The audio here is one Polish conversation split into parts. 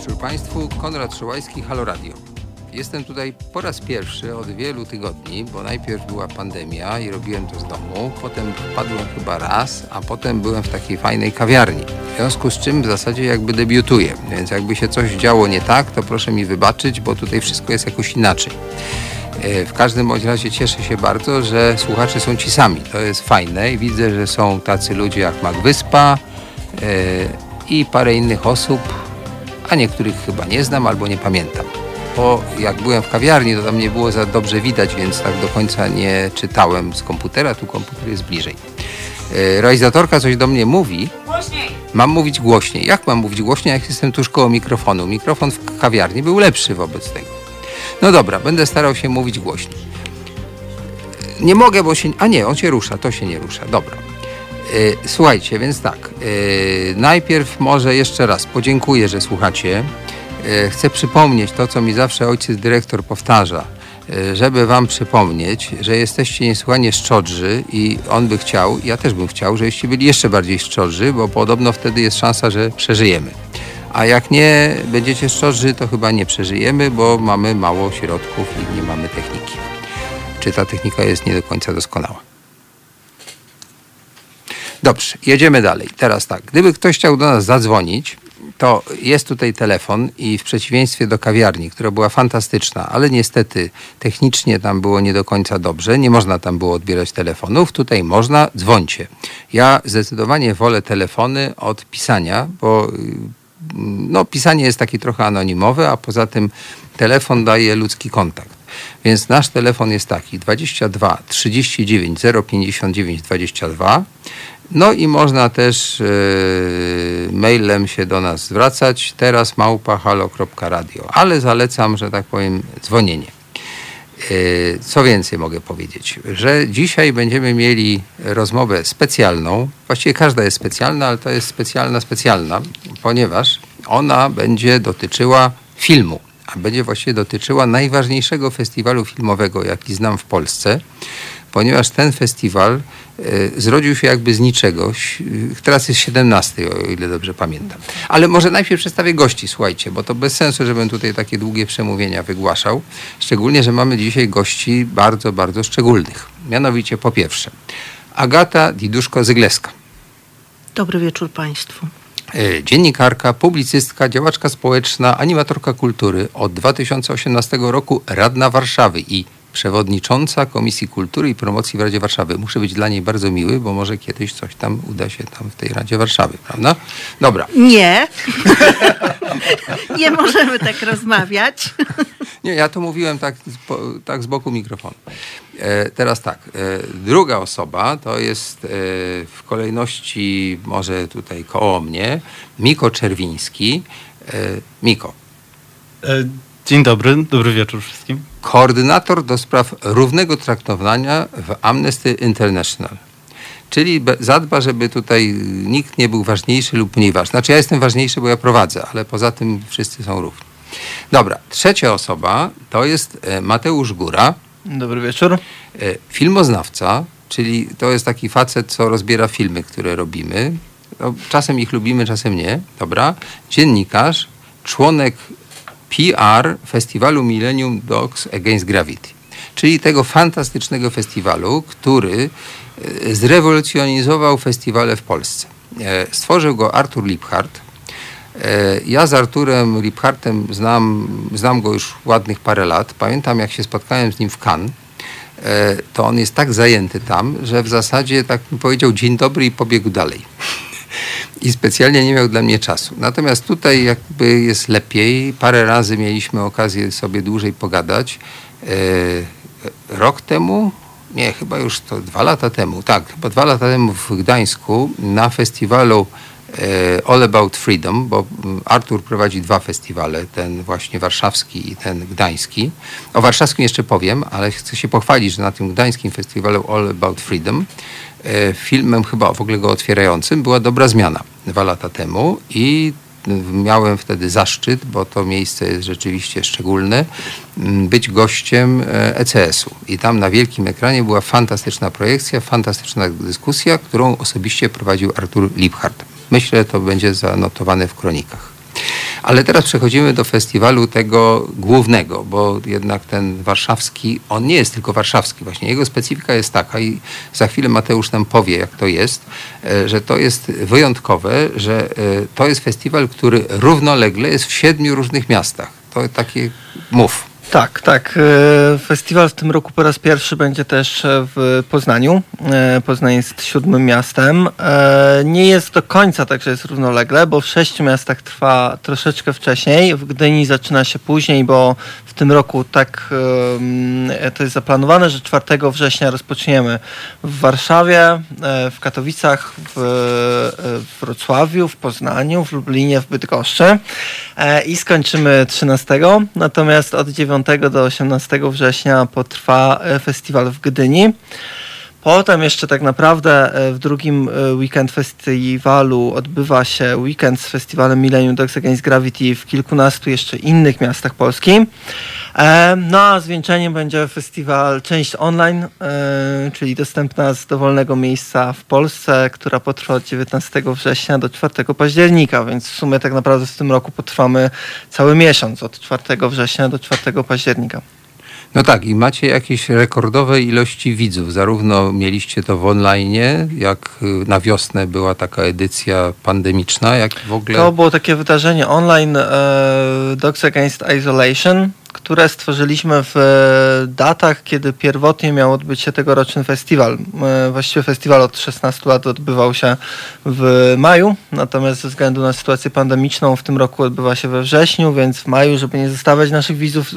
wieczór Państwu. Konrad Szołajski, Halo Radio. Jestem tutaj po raz pierwszy od wielu tygodni, bo najpierw była pandemia i robiłem to z domu, potem wpadłem chyba raz, a potem byłem w takiej fajnej kawiarni. W związku z czym w zasadzie jakby debiutuję, więc jakby się coś działo nie tak, to proszę mi wybaczyć, bo tutaj wszystko jest jakoś inaczej. E, W każdym bądź razie cieszę się bardzo, że słuchacze są ci sami. To jest fajne i widzę, że są tacy ludzie jak Mac Wyspa e, i parę innych osób, a niektórych chyba nie znam albo nie pamiętam. Bo jak byłem w kawiarni, to tam nie było za dobrze widać, więc tak do końca nie czytałem z komputera, tu komputer jest bliżej. E, Realizatorka coś do mnie mówi. Głośniej! Mam mówić głośniej. Jak mam mówić głośniej, jak jestem tuż koło mikrofonu? Mikrofon w kawiarni był lepszy wobec tego. No dobra, będę starał się mówić głośniej. Nie mogę, bo się. A nie, on się rusza, to się nie rusza. Dobra. Yy, Słuchajcie, więc tak. yy, Najpierw może jeszcze raz podziękuję, że słuchacie. Yy, Chcę przypomnieć to, co mi zawsze ojciec dyrektor powtarza, żeby wam przypomnieć, że jesteście niesłychanie szczodrzy i on by chciał, ja też bym chciał, żebyście byli jeszcze bardziej szczodrzy, bo podobno wtedy jest szansa, że przeżyjemy. A jak nie będziecie szczodrzy, to chyba nie przeżyjemy, bo mamy mało środków i nie mamy techniki. Czy ta technika jest nie do końca doskonała? Dobrze, jedziemy dalej. Teraz tak, gdyby ktoś chciał do nas zadzwonić, to jest tutaj telefon i w przeciwieństwie do kawiarni, która była fantastyczna, ale niestety technicznie tam było nie do końca dobrze, nie można tam było odbierać telefonów, tutaj można, dzwońcie. Ja zdecydowanie wolę telefony od pisania, bo y, no, pisanie jest takie trochę anonimowe, a poza tym telefon daje ludzki kontakt. Więc nasz telefon jest taki 22 39 059 22. No i można też yy, mailem się do nas zwracać. Teraz małpa halo.radio. Ale zalecam, że tak powiem, dzwonienie. Yy, Co więcej mogę powiedzieć, że dzisiaj będziemy mieli rozmowę specjalną. Właściwie każda jest specjalna, ale to jest specjalna, specjalna, ponieważ ona będzie dotyczyła filmu, a będzie właściwie dotyczyła najważniejszego festiwalu filmowego, jaki znam w Polsce, ponieważ ten festiwal y, zrodził się jakby z niczego. Teraz jest 17, o ile dobrze pamiętam. Ale może najpierw przedstawię gości, słuchajcie, bo to bez sensu, żebym tutaj takie długie przemówienia wygłaszał. Szczególnie, że mamy dzisiaj gości bardzo, bardzo szczególnych. Mianowicie po pierwsze Agata Diduszko-Zygleska. Dobry wieczór Państwu. E, Dziennikarka, publicystka, działaczka społeczna, animatorka kultury. Od 2018 roku radna Warszawy i przewodnicząca Komisji Kultury i Promocji w Radzie Warszawy. Muszę być dla niej bardzo miły, bo może kiedyś coś tam uda się tam w tej Radzie Warszawy, prawda? Dobra. Nie. Nie możemy tak rozmawiać. Nie, ja to mówiłem tak, tak z boku mikrofonu. E, teraz tak, e, druga osoba to jest e, w kolejności może tutaj koło mnie Miko Czerwiński. Miko, Dzień dobry, dobry wieczór wszystkim. koordynator do spraw równego traktowania w Amnesty International. Czyli zadba, żeby tutaj nikt nie był ważniejszy lub mniej ważny. Znaczy ja jestem ważniejszy, bo ja prowadzę, ale poza tym wszyscy są równi. Dobra, trzecia osoba to jest e, Mateusz Góra, Dobry wieczór. e, filmoznawca, czyli to jest taki facet, co rozbiera filmy, które robimy. No, czasem ich lubimy, czasem nie. Dobra. Dziennikarz, członek PR festiwalu Millennium Dogs Against Gravity. Czyli tego fantastycznego festiwalu, który e, zrewolucjonizował festiwale w Polsce. E, Stworzył go Artur Liebhardt. E, Ja z Arturem Liebhardtem znam, znam go już ładnych parę lat. Pamiętam, jak się spotkałem z nim w Cannes, to on jest tak zajęty tam, że w zasadzie tak mi powiedział dzień dobry i pobiegł dalej. I specjalnie nie miał dla mnie czasu. Natomiast tutaj jakby jest lepiej. Parę razy mieliśmy okazję sobie dłużej pogadać. E, Rok temu, nie, chyba już to dwa lata temu, tak, chyba dwa lata temu w Gdańsku na festiwalu e, All About Freedom, bo mm, Artur prowadzi dwa festiwale, ten właśnie warszawski i ten gdański. O warszawskim jeszcze powiem, ale chcę się pochwalić, że na tym gdańskim festiwalu All About Freedom filmem chyba w ogóle go otwierającym była Dobra Zmiana dwa lata temu i miałem wtedy zaszczyt, bo to miejsce jest rzeczywiście szczególne, być gościem e, ECS-u. I tam na wielkim ekranie była fantastyczna projekcja, fantastyczna dyskusja, którą osobiście prowadził Artur Liebhardt. Myślę, to będzie zanotowane w kronikach. Ale teraz przechodzimy do festiwalu tego głównego, bo jednak ten warszawski, on nie jest tylko warszawski właśnie. Jego specyfika jest taka i za chwilę Mateusz nam powie, jak to jest, e, że to jest wyjątkowe, że e, to jest festiwal, który równolegle jest w siedmiu różnych miastach. To takie mów. Tak, tak. E, festiwal w tym roku po raz pierwszy będzie też w Poznaniu. E, Poznań jest siódmym miastem. E, nie jest do końca tak, że jest równolegle, bo w sześciu miastach trwa troszeczkę wcześniej. W Gdyni zaczyna się później, bo w tym roku tak to jest zaplanowane, że 4 września rozpoczniemy w Warszawie, w Katowicach, w Wrocławiu, w Poznaniu, w Lublinie, w Bydgoszczy i skończymy 13. Natomiast od 9 do 18 września potrwa festiwal w Gdyni. Potem jeszcze tak naprawdę e, w drugim e, weekend festiwalu odbywa się weekend z festiwalem Millennium Dogs Against Gravity w kilkunastu jeszcze innych miastach Polski. No a zwieńczeniem będzie festiwal część online, czyli dostępna z dowolnego miejsca w Polsce, która potrwa od 19 września do 4 października, więc w sumie tak naprawdę w tym roku potrwamy cały miesiąc od 4 września do 4 października. No tak, i macie jakieś rekordowe ilości widzów. Zarówno mieliście to w online, jak y, na wiosnę była taka edycja pandemiczna, jak w ogóle. To było takie wydarzenie online e, Dogs Against Isolation, które stworzyliśmy w e, datach, kiedy pierwotnie miał odbyć się tegoroczny festiwal. E, właściwie festiwal od 16 lat odbywał się w maju, natomiast ze względu na sytuację pandemiczną w tym roku odbywa się we wrześniu, więc w maju, żeby nie zostawiać naszych widzów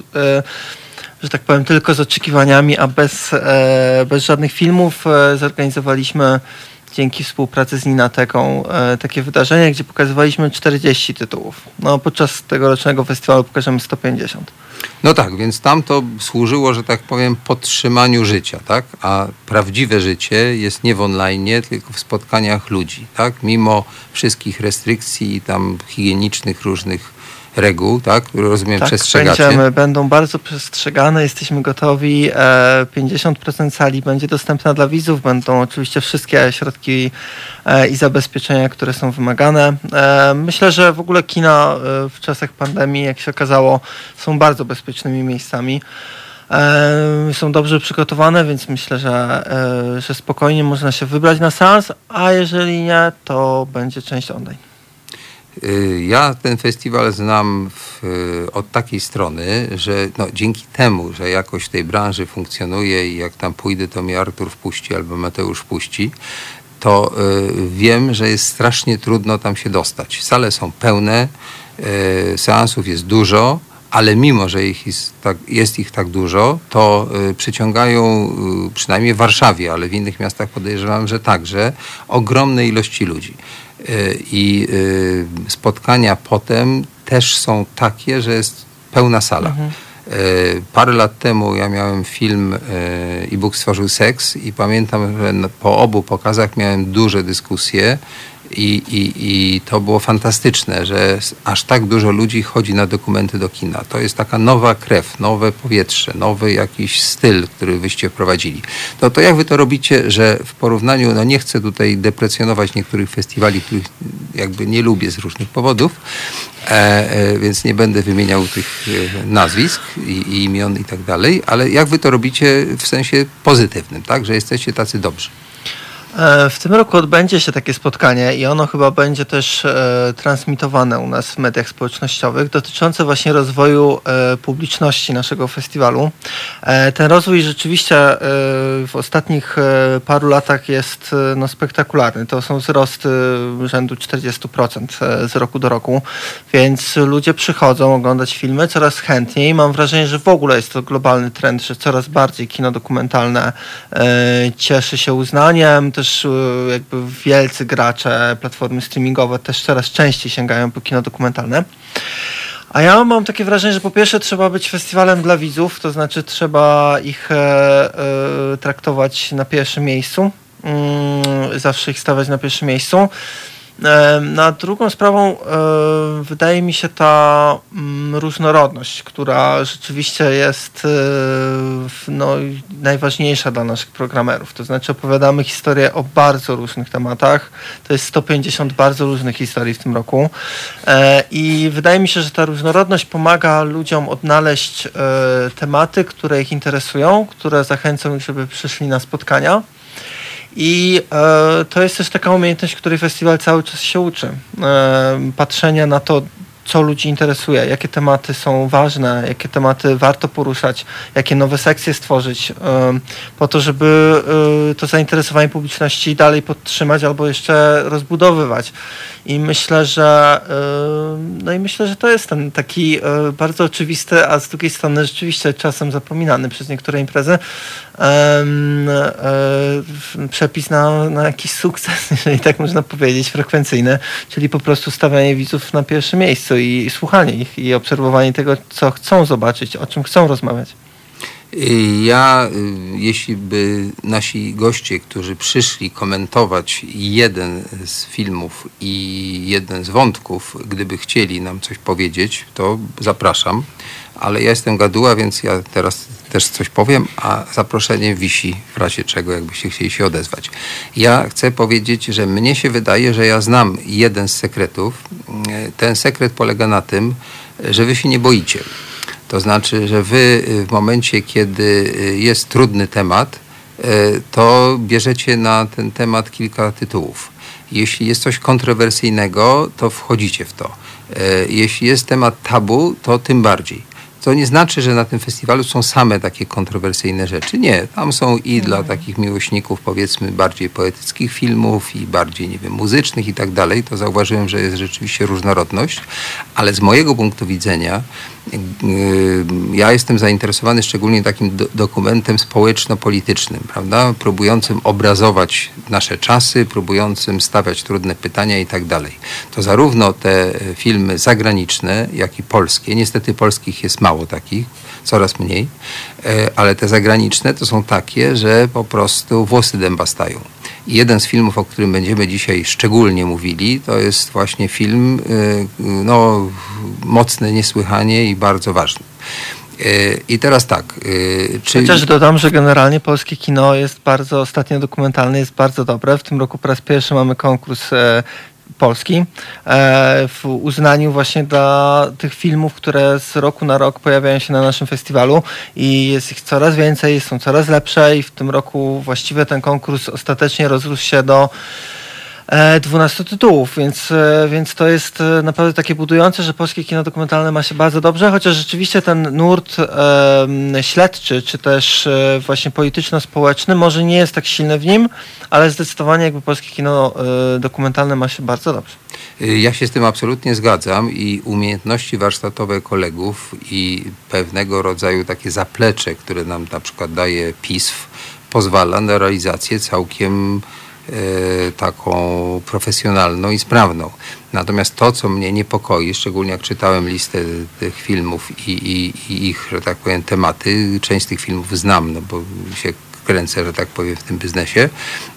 że tak powiem, tylko z oczekiwaniami, a bez, e, bez żadnych filmów e, zorganizowaliśmy dzięki współpracy z Ninateką e, takie wydarzenie, gdzie pokazywaliśmy 40 tytułów. No, podczas tegorocznego festiwalu pokażemy 150. No tak, więc tam to służyło, że tak powiem, podtrzymaniu życia, tak? A prawdziwe życie jest nie w online, tylko w spotkaniach ludzi, tak? Mimo wszystkich restrykcji tam higienicznych różnych reguł, tak? Rozumiem tak, przestrzegacie. Będziemy, będą bardzo przestrzegane, jesteśmy gotowi. 50% e, sali będzie dostępna dla widzów, będą oczywiście wszystkie środki e, i zabezpieczenia, które są wymagane. E, myślę, że w ogóle kina w czasach pandemii, jak się okazało, są bardzo bezpiecznymi miejscami. Są dobrze przygotowane, więc myślę, że, że spokojnie można się wybrać na seans, a jeżeli nie, to będzie część online. Y, ja ten festiwal znam w, od takiej strony, że no, dzięki temu, że jakoś w tej branży funkcjonuje i jak tam pójdę, to mnie Artur wpuści albo Mateusz wpuści, to y, wiem, że jest strasznie trudno tam się dostać. Sale są pełne, y, seansów jest dużo, ale mimo, że ich jest, tak, jest ich tak dużo, to y, przyciągają y, przynajmniej w Warszawie, ale w innych miastach podejrzewam, że także ogromne ilości ludzi. Y, i y, spotkania potem też są takie, że jest pełna sala. Mhm. Y, parę lat temu ja miałem film i Bóg stworzył seks i pamiętam, że po obu pokazach miałem duże dyskusje i, i, I to było fantastyczne, że aż tak dużo ludzi chodzi na dokumenty do kina. To jest taka nowa krew, nowe powietrze, nowy jakiś styl, który wyście wprowadzili. No to jak wy to robicie, że w porównaniu, no nie chcę tutaj deprecjonować niektórych festiwali, których jakby nie lubię z różnych powodów, e, e, więc nie będę wymieniał tych e, nazwisk i, i imion i tak dalej, ale jak wy to robicie w sensie pozytywnym, tak, że jesteście tacy dobrzy? E, w tym roku odbędzie się takie spotkanie i ono chyba będzie też e, transmitowane u nas w mediach społecznościowych, dotyczące właśnie rozwoju e, publiczności naszego festiwalu. Ten rozwój rzeczywiście w ostatnich paru latach jest no, spektakularny. To są wzrosty rzędu 40% z roku do roku, więc ludzie przychodzą oglądać filmy coraz chętniej. Mam wrażenie, że w ogóle jest to globalny trend, że coraz bardziej kino dokumentalne cieszy się uznaniem też e, jakby wielcy gracze, platformy streamingowe też coraz częściej sięgają po kino dokumentalne. A ja mam takie wrażenie, że po pierwsze trzeba być festiwalem dla widzów, to znaczy trzeba ich e, e, traktować na pierwszym miejscu, mm, zawsze ich stawiać na pierwszym miejscu. E, na drugą sprawą e, wydaje mi się ta mm, różnorodność, która rzeczywiście jest no, najważniejsza dla naszych programerów. To znaczy opowiadamy historię o bardzo różnych tematach. To jest 150 bardzo różnych historii w tym roku. I wydaje mi się, że ta różnorodność pomaga ludziom odnaleźć tematy, które ich interesują, które zachęcą ich, żeby przyszli na spotkania. I e, to jest też taka umiejętność, której festiwal cały czas się uczy. E, patrzenia na to, co ludzi interesuje, jakie tematy są ważne, jakie tematy warto poruszać, jakie nowe sekcje stworzyć, e, po to, żeby e, to zainteresowanie publiczności dalej podtrzymać albo jeszcze rozbudowywać. I myślę, że no i myślę, że to jest ten taki bardzo oczywisty, a z drugiej strony rzeczywiście czasem zapominany przez niektóre imprezy przepis na, na jakiś sukces, jeżeli tak można powiedzieć, frekwencyjny, czyli po prostu stawianie widzów na pierwsze miejsce i słuchanie ich i obserwowanie tego, co chcą zobaczyć, o czym chcą rozmawiać. Ja, y, jeśli by nasi goście, którzy przyszli komentować jeden z filmów i jeden z wątków, gdyby chcieli nam coś powiedzieć, to zapraszam. Ale ja jestem gaduła, więc ja teraz też coś powiem, a zaproszenie wisi w razie czego, jakbyście chcieli się odezwać. Ja chcę powiedzieć, że mnie się wydaje, że ja znam jeden z sekretów. Ten sekret polega na tym, że wy się nie boicie. To znaczy, że wy w momencie, kiedy jest trudny temat, to bierzecie na ten temat kilka tytułów. Jeśli jest coś kontrowersyjnego, to wchodzicie w to. Jeśli jest temat tabu, to tym bardziej. To nie znaczy, że na tym festiwalu są same takie kontrowersyjne rzeczy. Nie, tam są i dla takich miłośników powiedzmy bardziej poetyckich filmów i bardziej, nie wiem, muzycznych i tak dalej. To zauważyłem, że jest rzeczywiście różnorodność, ale z mojego punktu widzenia ja jestem zainteresowany szczególnie takim do, dokumentem społeczno-politycznym, prawda? Próbującym obrazować nasze czasy, próbującym stawiać trudne pytania i tak dalej. To zarówno te filmy zagraniczne, jak i polskie, niestety polskich jest mało takich, coraz mniej, e, ale te zagraniczne to są takie, że po prostu włosy dęba stają. Jeden z filmów, o którym będziemy dzisiaj szczególnie mówili, to jest właśnie film y, no, mocny niesłychanie i bardzo ważny. Y, I teraz tak. Y, czy... Chociaż dodam, że generalnie polskie kino jest bardzo, ostatnio dokumentalne jest bardzo dobre. W tym roku po raz pierwszy mamy konkurs e, Polski e, w uznaniu właśnie dla tych filmów, które z roku na rok pojawiają się na naszym festiwalu i jest ich coraz więcej, są coraz lepsze i w tym roku właściwie ten konkurs ostatecznie rozrósł się do 12 e, tytułów, więc, e, więc to jest e, naprawdę takie budujące, że polskie kino dokumentalne ma się bardzo dobrze, chociaż rzeczywiście ten nurt e, śledczy, czy też właśnie polityczno-społeczny może nie jest tak silny w nim, ale zdecydowanie jakby polskie kino e, dokumentalne ma się bardzo dobrze. Ja się z tym absolutnie zgadzam i umiejętności warsztatowe kolegów i pewnego rodzaju takie zaplecze, które nam na przykład daje PISF, pozwala na realizację całkiem taką profesjonalną i sprawną. Natomiast to, co mnie niepokoi, szczególnie jak czytałem listę tych filmów i, i, i ich, że tak powiem, tematy, część tych filmów znam, no bo się kręcę, że tak powiem, w tym biznesie,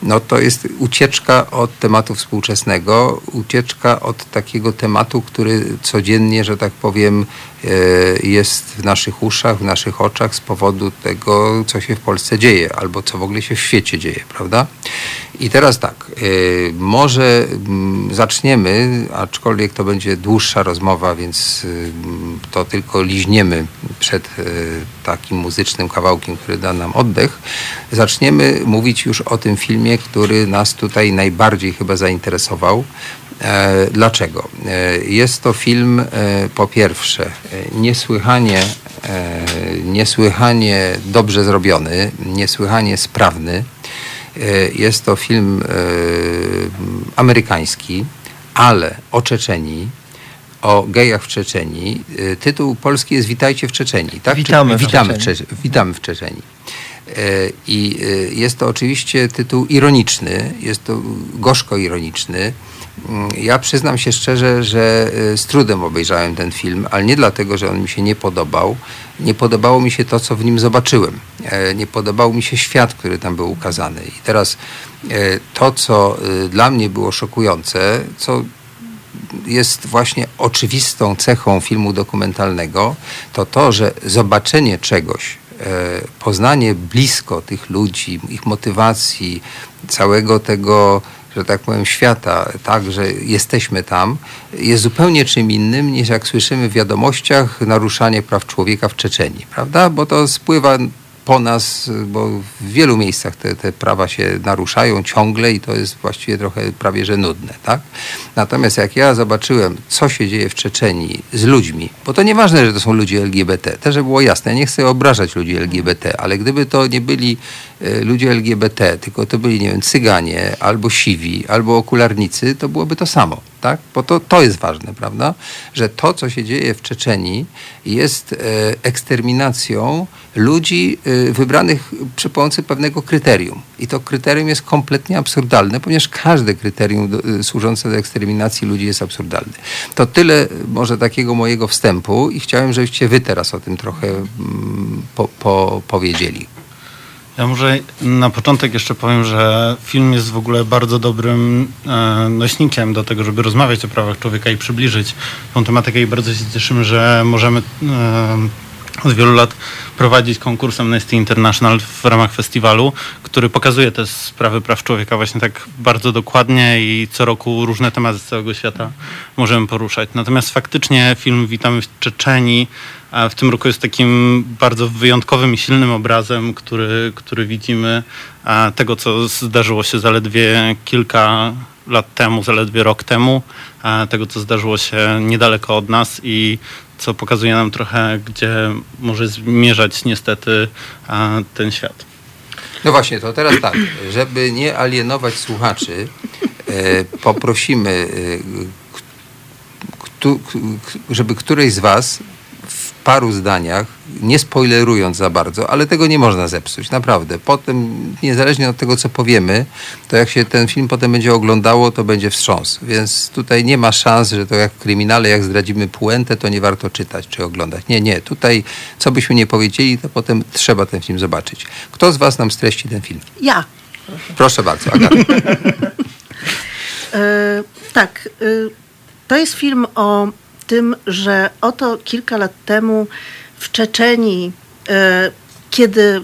no to jest ucieczka od tematu współczesnego, ucieczka od takiego tematu, który codziennie, że tak powiem, e, jest w naszych uszach, w naszych oczach z powodu tego, co się w Polsce dzieje, albo co w ogóle się w świecie dzieje, prawda? I teraz tak, e, może mm, zaczniemy, aczkolwiek to będzie dłuższa rozmowa, więc mm, to tylko liźniemy przed e, takim muzycznym kawałkiem, który da nam oddech. Zaczniemy mówić już o tym filmie, który nas tutaj najbardziej chyba zainteresował. E, dlaczego? Jest to film po pierwsze niesłychanie, niesłychanie dobrze zrobiony, niesłychanie sprawny. E, jest to film e, amerykański, ale o Czeczeni, o gejach w Czeczeni. E, tytuł polski jest Witajcie w Czeczeni. Tak? Witamy, w, witamy, w Czeczeni. witamy w Czeczeni. I jest to oczywiście tytuł ironiczny, jest to gorzko ironiczny. Ja przyznam się szczerze, że z trudem obejrzałem ten film, ale nie dlatego, że on mi się nie podobał. Nie podobało mi się to, co w nim zobaczyłem. E, nie podobał mi się świat, który tam był ukazany. I teraz e, to, co e, dla mnie było szokujące, co jest właśnie oczywistą cechą filmu dokumentalnego, to to, że zobaczenie czegoś, e, poznanie blisko tych ludzi, ich motywacji, całego tego że tak powiem, świata, tak, że jesteśmy tam, jest zupełnie czym innym niż jak słyszymy w wiadomościach naruszanie praw człowieka w Czeczeniu, prawda? Bo to spływa po nas, bo w wielu miejscach te, te prawa się naruszają ciągle i to jest właściwie trochę prawie że nudne, tak? Natomiast jak ja zobaczyłem, co się dzieje w Czeczenii z ludźmi, bo to nieważne, że to są ludzie LGBT, też było jasne, ja nie chcę obrażać ludzi LGBT, ale gdyby to nie byli ludzie LGBT, tylko to byli, nie wiem, cyganie, albo siwi, albo okularnicy, to byłoby to samo, tak? Bo to, to jest ważne, prawda? Że to, co się dzieje w Czeczenii jest e, eksterminacją ludzi e, wybranych przy pomocy pewnego kryterium. I to kryterium jest kompletnie absurdalne, ponieważ każde kryterium do, e, służące do eksterminacji ludzi jest absurdalne. To tyle może takiego mojego wstępu i chciałem, żebyście wy teraz o tym trochę mm, po, po, powiedzieli. Ja może na początek jeszcze powiem, że film jest w ogóle bardzo dobrym e, nośnikiem do tego, żeby rozmawiać o prawach człowieka i przybliżyć tą tematykę i bardzo się cieszymy, że możemy e, od wielu lat prowadzić konkurs Amnesty International w ramach festiwalu, który pokazuje te sprawy praw człowieka właśnie tak bardzo dokładnie i co roku różne tematy z całego świata możemy poruszać. Natomiast faktycznie film Witamy w Czeczeni w tym roku jest takim bardzo wyjątkowym i silnym obrazem, który, który widzimy tego, co zdarzyło się zaledwie kilka lat temu, zaledwie rok temu, tego, co zdarzyło się niedaleko od nas i co pokazuje nam trochę, gdzie może zmierzać niestety ten świat. No właśnie, to teraz tak, żeby nie alienować słuchaczy, e, poprosimy, e, żeby któryś z Was paru zdaniach, nie spoilerując za bardzo, ale tego nie można zepsuć, naprawdę. Potem, niezależnie od tego, co powiemy, to jak się ten film potem będzie oglądało, to będzie wstrząs. Więc tutaj nie ma szans, że to jak w kryminale, jak zdradzimy puentę, to nie warto czytać czy oglądać. Nie, nie. Tutaj, co byśmy nie powiedzieli, to potem trzeba ten film zobaczyć. Kto z was nam streści ten film? Ja. Proszę bardzo, Agata. yy, tak. Yy, to jest film o tym, że oto kilka lat temu w Czeczenii, e, kiedy e,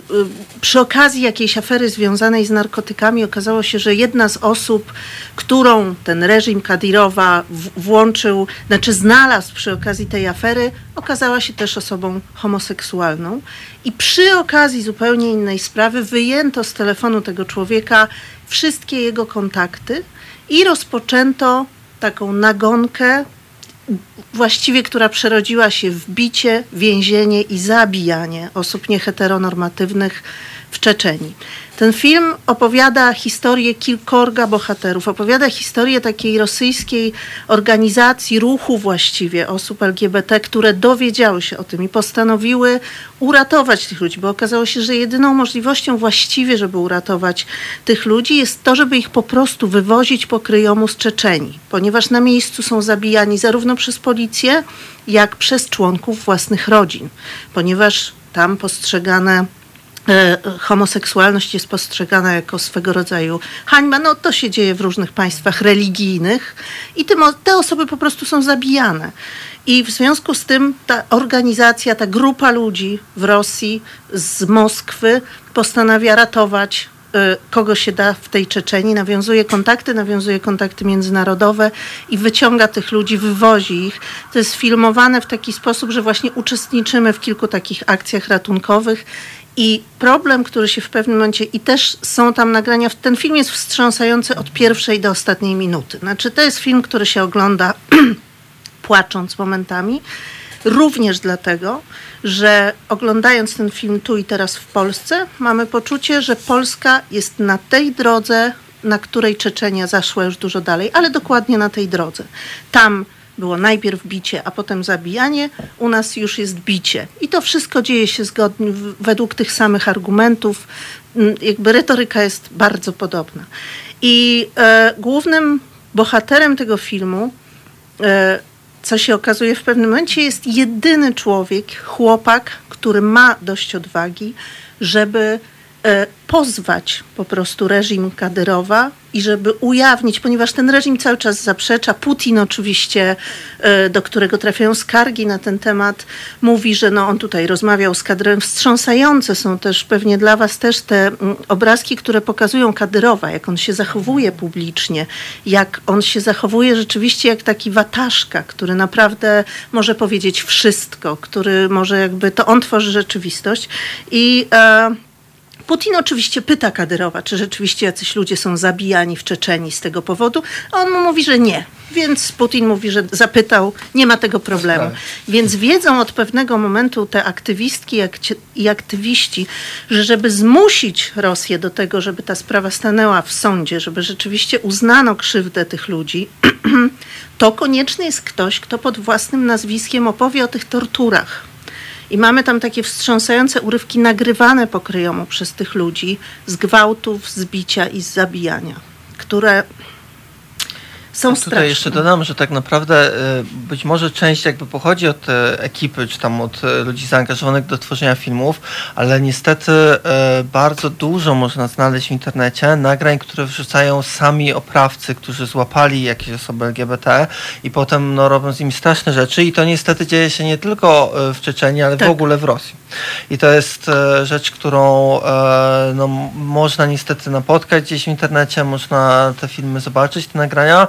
przy okazji jakiejś afery związanej z narkotykami okazało się, że jedna z osób, którą ten reżim Kadirowa włączył, znaczy znalazł przy okazji tej afery, okazała się też osobą homoseksualną. I przy okazji zupełnie innej sprawy wyjęto z telefonu tego człowieka wszystkie jego kontakty i rozpoczęto taką nagonkę właściwie która przerodziła się w bicie, więzienie i zabijanie osób nieheteronormatywnych w Czeczenii. Ten film opowiada historię kilkorga bohaterów, opowiada historię takiej rosyjskiej organizacji, ruchu właściwie osób LGBT, które dowiedziały się o tym i postanowiły uratować tych ludzi, bo okazało się, że jedyną możliwością właściwie, żeby uratować tych ludzi jest to, żeby ich po prostu wywozić po kryjomu z Czeczeni, ponieważ na miejscu są zabijani zarówno przez policję, jak przez członków własnych rodzin, ponieważ tam postrzegane homoseksualność jest postrzegana jako swego rodzaju hańba. No to się dzieje w różnych państwach religijnych i te osoby po prostu są zabijane. I w związku z tym ta organizacja, ta grupa ludzi w Rosji z Moskwy postanawia ratować e, kogo się da w tej Czeczeni, nawiązuje kontakty, nawiązuje kontakty międzynarodowe i wyciąga tych ludzi, wywozi ich. To jest filmowane w taki sposób, że właśnie uczestniczymy w kilku takich akcjach ratunkowych i problem, który się w pewnym momencie, i też są tam nagrania, ten film jest wstrząsający od pierwszej do ostatniej minuty. Znaczy, to jest film, który się ogląda płacząc momentami. Również dlatego, że oglądając ten film tu i teraz w Polsce, mamy poczucie, że Polska jest na tej drodze, na której Czeczenia zaszła już dużo dalej, ale dokładnie na tej drodze. Tam było najpierw bicie, a potem zabijanie, u nas już jest bicie. I to wszystko dzieje się zgodnie, według tych samych argumentów. Mm, jakby retoryka jest bardzo podobna. I e, głównym bohaterem tego filmu, e, co się okazuje w pewnym momencie, jest jedyny człowiek, chłopak, który ma dość odwagi, żeby pozwać po prostu reżim Kadyrowa i żeby ujawnić, ponieważ ten reżim cały czas zaprzecza. Putin oczywiście, e, do którego trafiają skargi na ten temat, mówi, że no on tutaj rozmawiał z Kadyrowem. Wstrząsające są też pewnie dla was też te mm, obrazki, które pokazują Kadyrowa, jak on się zachowuje publicznie, jak on się zachowuje rzeczywiście jak taki wataszka, który naprawdę może powiedzieć wszystko, który może jakby, to on tworzy rzeczywistość i e, Putin oczywiście pyta Kadyrowa, czy rzeczywiście jacyś ludzie są zabijani w Czeczeni z tego powodu, a on mu mówi, że nie. Więc Putin mówi, że zapytał, nie ma tego problemu. Więc wiedzą od pewnego momentu te aktywistki i aktywiści, że żeby zmusić Rosję do tego, żeby ta sprawa stanęła w sądzie, żeby rzeczywiście uznano krzywdę tych ludzi, to konieczny jest ktoś, kto pod własnym nazwiskiem opowie o tych torturach i mamy tam takie wstrząsające urywki nagrywane pokryjomu przez tych ludzi z gwałtów, z bicia i z zabijania, które są A tutaj jeszcze dodam, że tak naprawdę y, być może część jakby pochodzi od e, ekipy, czy tam od e, ludzi zaangażowanych do tworzenia filmów, ale niestety e, bardzo dużo można znaleźć w internecie nagrań, które wrzucają sami oprawcy, którzy złapali jakieś osoby LGBT i potem no, robią z nimi straszne rzeczy i to niestety dzieje się nie tylko w Czeczeniu, ale tak. w ogóle w Rosji. I to jest rzecz, którą no, można niestety napotkać gdzieś w internecie, można te filmy zobaczyć, te nagrania.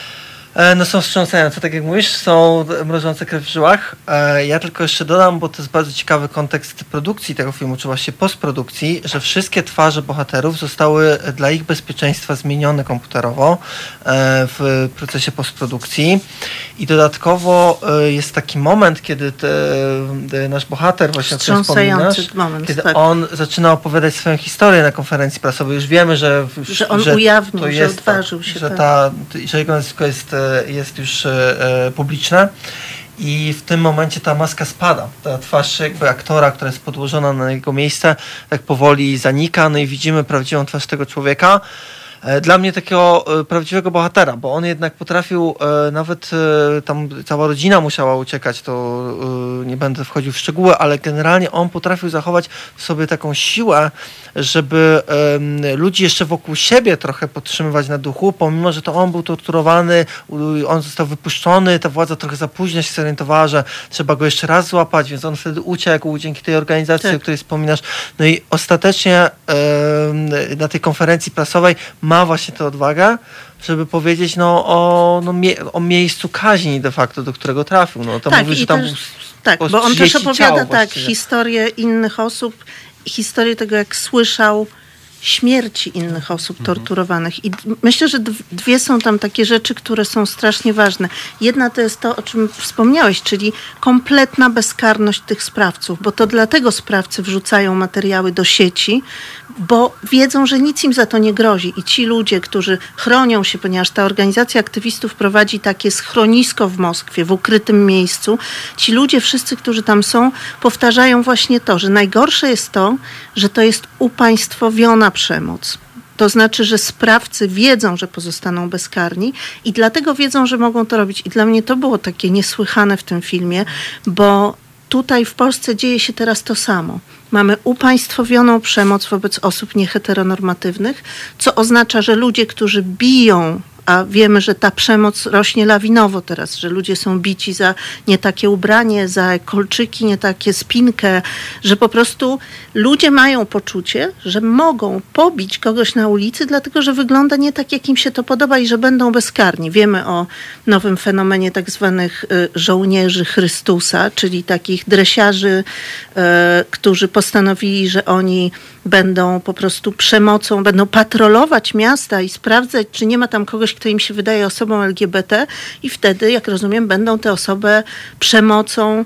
no są wstrząsające, tak jak mówisz, są mrożące krew w żyłach. E, ja tylko jeszcze dodam, bo to jest bardzo ciekawy kontekst produkcji tego filmu, czy właśnie postprodukcji, że wszystkie twarze bohaterów zostały dla ich bezpieczeństwa zmienione komputerowo e, w procesie postprodukcji. I dodatkowo jest taki moment, kiedy te, nasz bohater, właśnie o którym wspominasz, moment, kiedy tak. on zaczyna opowiadać swoją historię na konferencji prasowej. Już wiemy, że... Że on że ujawnił, że jest, odważył się. Że, tak. ta, że jego nazwisko jest jest już e, e, publiczne i w tym momencie ta maska spada. Ta twarz jakby aktora, która jest podłożona na jego miejsce, tak powoli zanika, no i widzimy prawdziwą twarz tego człowieka. E, dla mnie takiego prawdziwego bohatera, bo on jednak potrafił, nawet tam cała rodzina musiała uciekać, to nie będę wchodził w szczegóły, ale generalnie on potrafił zachować w sobie taką siłę, żeby ludzi jeszcze wokół siebie trochę podtrzymywać na duchu, pomimo, że to on był torturowany, on został wypuszczony, ta władza trochę za późno się zorientowała, że trzeba go jeszcze raz złapać, więc on wtedy uciekł dzięki tej organizacji, tak. o której wspominasz. No i ostatecznie na tej konferencji prasowej ma właśnie tę odwagę, żeby powiedzieć no, o, no, mie o miejscu kaźni de facto, do którego trafił. No, to tak, mówi, że tam też, tak, bo on też opowiada tak, historię innych osób historię tego, jak słyszał śmierci innych osób mhm. torturowanych. I myślę, że dwie są tam takie rzeczy, które są strasznie ważne. Jedna to jest to, o czym wspomniałeś, czyli kompletna bezkarność tych sprawców, bo to dlatego sprawcy wrzucają materiały do sieci, bo wiedzą, że nic im za to nie grozi. I ci ludzie, którzy chronią się, ponieważ ta organizacja aktywistów prowadzi takie schronisko w Moskwie, w ukrytym miejscu, ci ludzie, wszyscy, którzy tam są, powtarzają właśnie to, że najgorsze jest to, że to jest upaństwowiona przemoc. To znaczy, że sprawcy wiedzą, że pozostaną bezkarni i dlatego wiedzą, że mogą to robić. I dla mnie to było takie niesłychane w tym filmie, bo tutaj w Polsce dzieje się teraz to samo. Mamy upaństwowioną przemoc wobec osób nieheteronormatywnych, co oznacza, że ludzie, którzy biją a wiemy, że ta przemoc rośnie lawinowo teraz, że ludzie są bici za nie takie ubranie, za kolczyki, nie takie spinkę, że po prostu ludzie mają poczucie, że mogą pobić kogoś na ulicy, dlatego że wygląda nie tak, jak im się to podoba i że będą bezkarni. Wiemy o nowym fenomenie tak zwanych y, żołnierzy Chrystusa, czyli takich dresiarzy, e, którzy postanowili, że oni będą po prostu przemocą, będą patrolować miasta i sprawdzać, czy nie ma tam kogoś, kto im się wydaje osobą LGBT i wtedy, jak rozumiem, będą tę osobę przemocą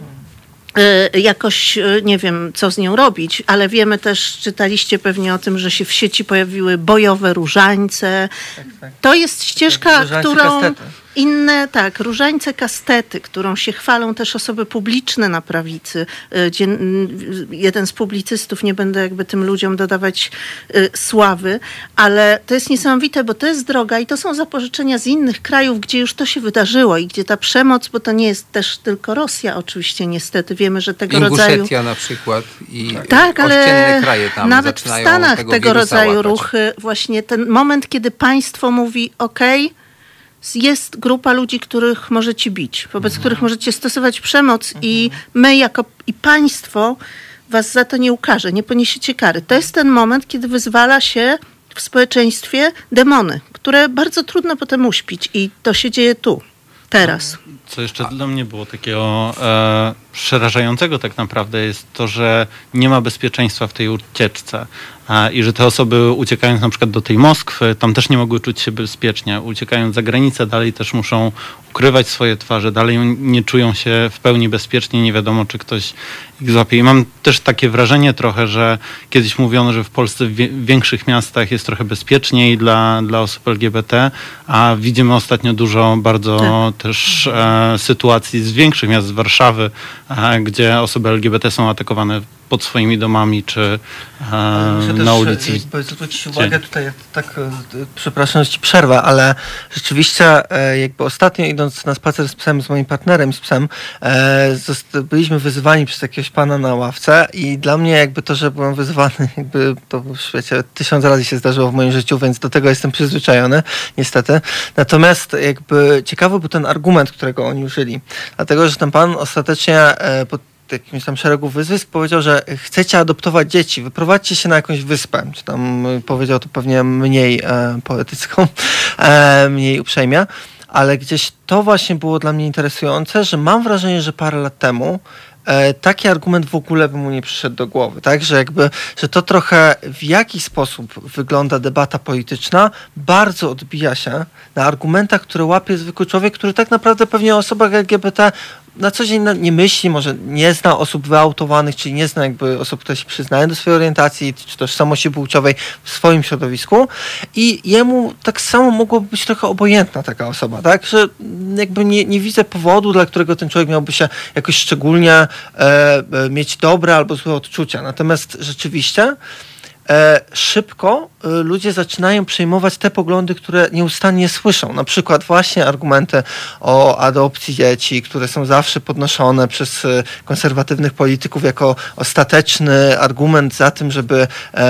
e, jakoś e, nie wiem, co z nią robić, ale wiemy też, czytaliście pewnie o tym, że się w sieci pojawiły bojowe różańce. Tak, tak. To jest ścieżka, którą. Kastety inne, tak, różańce kastety, którą się chwalą też osoby publiczne na prawicy. Y, y, jeden z publicystów, nie będę jakby tym ludziom dodawać y, sławy, ale to jest niesamowite, bo to jest droga i to są zapożyczenia z innych krajów, gdzie już to się wydarzyło i gdzie ta przemoc, bo to nie jest też tylko Rosja oczywiście niestety, wiemy, że tego rodzaju... Inguszetia na przykład i Tak, ale ościenne kraje tam nawet w Stanach tego, tego, rodzaju łapać. ruchy, właśnie ten moment, kiedy państwo mówi, ok, jest grupa ludzi, których możecie bić, wobec Mhm. których możecie stosować przemoc i my jako i państwo was za to nie ukaże, nie poniesiecie kary. To jest ten moment, kiedy wyzwala się w społeczeństwie demony, które bardzo trudno potem uśpić i to się dzieje tu, teraz. Co jeszcze dla mnie było takiego e, przerażającego tak naprawdę jest to, że nie ma bezpieczeństwa w tej ucieczce. I że te osoby uciekając na przykład do tej Moskwy, tam też nie mogły czuć się bezpiecznie. Uciekając za granicę, dalej też muszą ukrywać swoje twarze, dalej nie czują się w pełni bezpiecznie, nie wiadomo czy ktoś ich złapie. I mam też takie wrażenie trochę, że kiedyś mówiono, że w Polsce w większych miastach jest trochę bezpieczniej dla, dla osób LGBT, a widzimy ostatnio dużo bardzo też e, sytuacji z większych miast, z Warszawy, e, gdzie osoby LGBT są atakowane pod swoimi domami czy e, Muszę na też ulicy. jakby zwrócić uwagę tutaj, tak, e, przepraszam, że ci przerwę, ale rzeczywiście e, jakby ostatnio idąc na spacer z psem, z moim partnerem, z psem, e, byliśmy wyzywani przez jakiegoś pana na ławce i dla mnie jakby to, że byłem wyzywany, jakby to w świecie tysiąc razy się zdarzyło w moim życiu, więc do tego jestem przyzwyczajony, niestety. Natomiast jakby ciekawy był ten argument, którego oni użyli. Dlatego, że ten pan ostatecznie e, pod jakimś tam szeregu wyzwisk powiedział, że chcecie adoptować dzieci, wyprowadźcie się na jakąś wyspę, czy tam y, powiedział to pewnie mniej e, poetycką, e, mniej uprzejmie, ale gdzieś to właśnie było dla mnie interesujące, że mam wrażenie, że parę lat temu e, taki argument w ogóle by mu nie przyszedł do głowy, tak, że jakby, że to trochę w jaki sposób wygląda debata polityczna bardzo odbija się na argumentach, które łapie zwykły człowiek, który tak naprawdę pewnie o osobach LGBT na co dzień nie myśli, może nie zna osób wyautowanych, czyli nie zna jakby osób, które się przyznają do swojej orientacji czy tożsamości płciowej w swoim środowisku i jemu tak samo mogłoby być trochę obojętna taka osoba, tak, że jakby nie, nie widzę powodu, dla którego ten człowiek miałby się jakoś szczególnie e, e, mieć dobre albo złe odczucia. Natomiast rzeczywiście e, szybko ludzie zaczynają przejmować te poglądy, które nieustannie słyszą. Na przykład właśnie argumenty o adopcji dzieci, które są zawsze podnoszone przez e, konserwatywnych polityków jako ostateczny argument za tym, żeby e,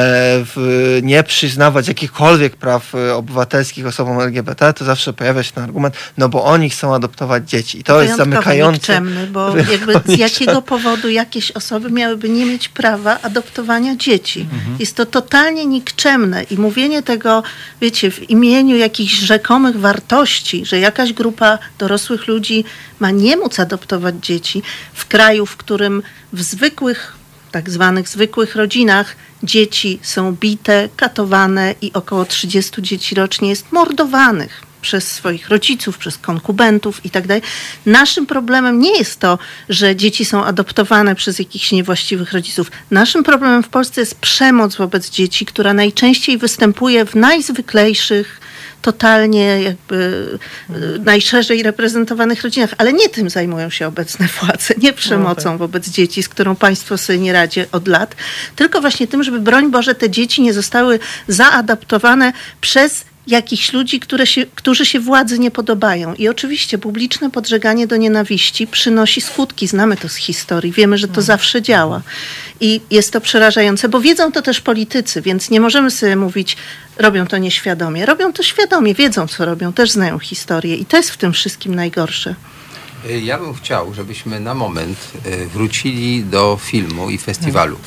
nie przyznawać jakichkolwiek praw e, obywatelskich osobom LGBT, to zawsze pojawia się ten argument, no bo oni chcą adoptować dzieci. I to jest zamykające. bo z jakiego powodu jakieś osoby miałyby nie mieć prawa adoptowania dzieci. Mhm. Jest to totalnie nikczemne i mówienie tego, wiecie, w imieniu jakichś rzekomych wartości, że jakaś grupa dorosłych ludzi ma nie móc adoptować dzieci w kraju, w którym w zwykłych tak zwanych zwykłych rodzinach dzieci są bite, katowane i około 30 dzieci rocznie jest mordowanych przez swoich rodziców, przez konkubentów i tak dalej. Naszym problemem nie jest to, że dzieci są adoptowane przez jakichś niewłaściwych rodziców. Naszym problemem w Polsce jest przemoc wobec dzieci, która najczęściej występuje w najzwyklejszych totalnie jakby y, najszerzej reprezentowanych rodzinach, ale nie tym zajmują się obecne władze, nie przemocą wobec dzieci, z którą państwo sobie nie radzi od lat, tylko właśnie tym, żeby broń Boże te dzieci nie zostały zaadaptowane przez jakichś ludzi, które się, którzy się władzy nie podobają. I oczywiście publiczne podżeganie do nienawiści przynosi skutki. Znamy to z historii, wiemy, że to zawsze działa. I jest to przerażające, bo wiedzą to też politycy, więc nie możemy sobie mówić, robią to nieświadomie. Robią to świadomie, wiedzą co robią, też znają historię i to jest w tym wszystkim najgorsze. Y, Ja bym chciał, żebyśmy na moment y, wrócili do filmu i festiwalu.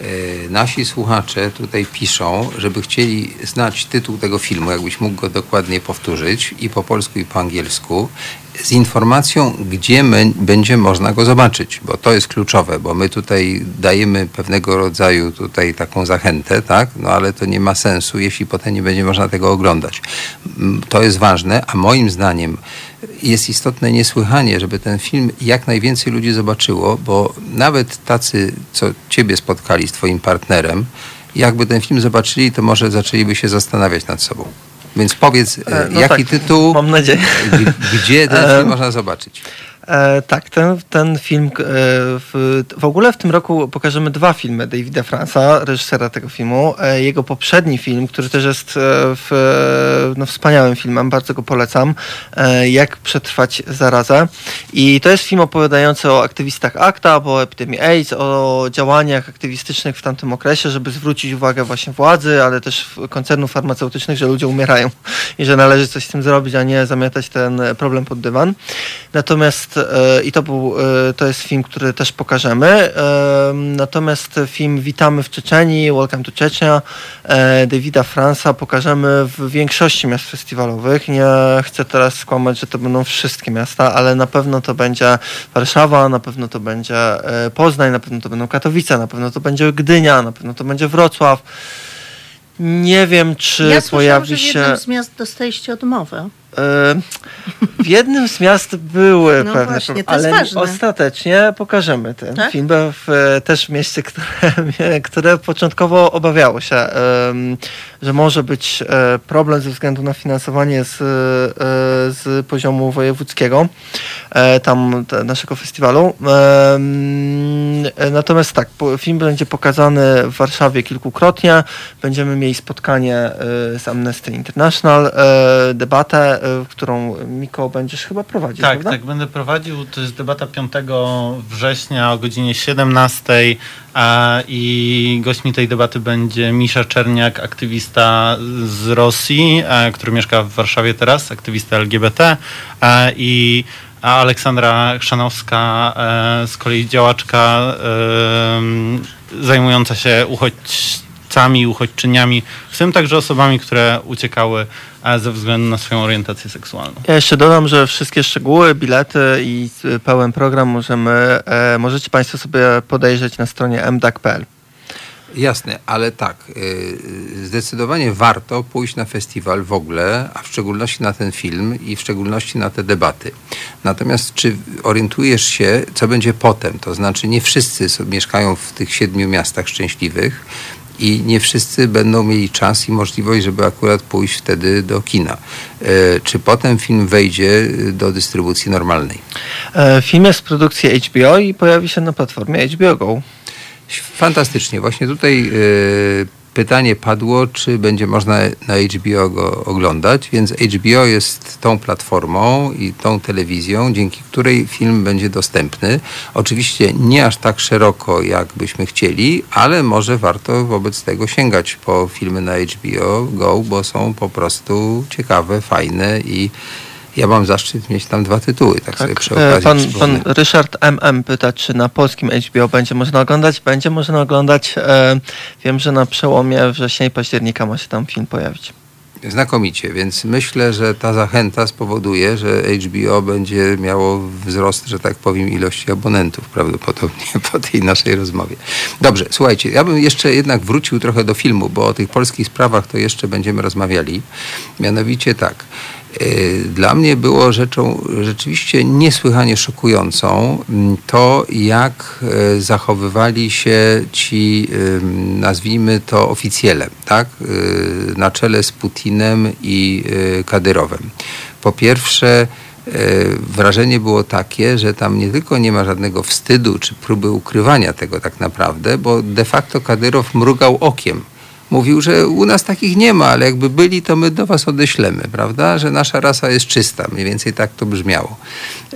Y, Nasi słuchacze tutaj piszą, żeby chcieli znać tytuł tego filmu, jakbyś mógł go dokładnie powtórzyć i po polsku i po angielsku, z informacją, gdzie będzie można go zobaczyć, bo to jest kluczowe, bo my tutaj dajemy pewnego rodzaju tutaj taką zachętę, tak? No ale to nie ma sensu, jeśli potem nie będzie można tego oglądać. To jest ważne, a moim zdaniem jest istotne niesłychanie, żeby ten film jak najwięcej ludzi zobaczyło, bo nawet tacy, co ciebie spotkali z twoim partnerem, jakby ten film zobaczyli, to może zaczęliby się zastanawiać nad sobą. Więc powiedz, e, E, no jaki tak, tytuł, Mam nadzieję. gdzie ten film można zobaczyć? E, tak, ten, ten film, e, w, w ogóle w tym roku pokażemy dwa filmy Davida Fransa, reżysera tego filmu. E, jego poprzedni film, który też jest e, w, no, wspaniałym filmem, bardzo go polecam, e, Jak przetrwać zarazę. I to jest film opowiadający o aktywistach ACTA, o epidemii AIDS, o działaniach aktywistycznych w tamtym okresie, żeby zwrócić uwagę właśnie władzy, ale też koncernów farmaceutycznych, że ludzie umierają i że należy coś z tym zrobić, a nie zamiatać ten problem pod dywan. Natomiast e, i to był, e, to jest film, który też pokażemy. E, natomiast film Witamy w Czeczenii, Welcome to Czecznia e, Davida Fransa pokażemy w większości miast festiwalowych. Nie chcę teraz skłamać, że to będą wszystkie miasta, ale na pewno to będzie Warszawa, na pewno to będzie Poznań, na pewno to będą Katowice, na pewno to będzie Gdynia, na pewno to będzie Wrocław. Nie wiem, czy ja słyszałam, pojawi że w się. jednym z miast dostaliście odmowę. W jednym z miast były No pewne właśnie, problemy, ale ostatecznie pokażemy ten Tak? film w e, też w mieście, które, które początkowo obawiało się, że może być e, problem ze względu na finansowanie z, e, z poziomu wojewódzkiego tam naszego festiwalu. Natomiast tak, film będzie pokazany w Warszawie kilkukrotnie. Będziemy mieli spotkanie z Amnesty International, debatę, którą Miko będziesz chyba prowadzić, Tak, prawda? tak, będę prowadził. To jest debata 5 września o godzinie 17 a, i gośćmi tej debaty będzie Misza Czerniak, aktywista z Rosji, e, który mieszka w Warszawie teraz, aktywista LGBT e, i a Aleksandra Chrzanowska, e, z kolei działaczka e, zajmująca się uchodźcami, uchodźczyniami, w tym także osobami, które uciekały e, ze względu na swoją orientację seksualną. Ja jeszcze dodam, że wszystkie szczegóły, bilety i e, pełen program możemy, e, możecie Państwo sobie podejrzeć na stronie mdak.pl. Jasne, ale tak, zdecydowanie warto pójść na festiwal w ogóle, a w szczególności na ten film i w szczególności na te debaty. Natomiast czy orientujesz się, co będzie potem? To znaczy nie wszyscy mieszkają w tych siedmiu miastach szczęśliwych i nie wszyscy będą mieli czas i możliwość, żeby akurat pójść wtedy do kina. Y, Czy potem film wejdzie y, do dystrybucji normalnej? E, Film jest produkcji HBO i pojawi się na platformie HBO Go. Fantastycznie. Właśnie tutaj pytanie padło, czy będzie można na HBO go oglądać, więc HBO jest tą platformą i tą telewizją, dzięki której film będzie dostępny. Oczywiście nie aż tak szeroko, jak byśmy chcieli, ale może warto wobec tego sięgać po filmy na HBO Go, bo są po prostu ciekawe, fajne i ja mam zaszczyt mieć tam dwa tytuły, tak, sobie przy E, okazji Pan, pan Ryszard MM pyta, czy na polskim HBO będzie można oglądać. Będzie można oglądać. E, wiem, że na przełomie września i października ma się tam film pojawić. Znakomicie, więc myślę, że ta zachęta spowoduje, że HBO będzie miało wzrost, że tak powiem, ilości abonentów prawdopodobnie po tej naszej rozmowie. Dobrze, słuchajcie, ja bym jeszcze jednak wrócił trochę do filmu, bo o tych polskich sprawach to jeszcze będziemy rozmawiali. Mianowicie tak. Y, Dla mnie było rzeczą rzeczywiście niesłychanie szokującą mm, to, jak y, zachowywali się ci, nazwijmy to oficjele, tak? Y, na czele z Putinem i Kadyrowem. Po pierwsze, wrażenie było takie, że tam nie tylko nie ma żadnego wstydu czy próby ukrywania tego tak naprawdę, bo de facto Kadyrow mrugał okiem. Mówił, że u nas takich nie ma, ale jakby byli, to my do was odeślemy, prawda? Że nasza rasa jest czysta. Mniej więcej tak to brzmiało.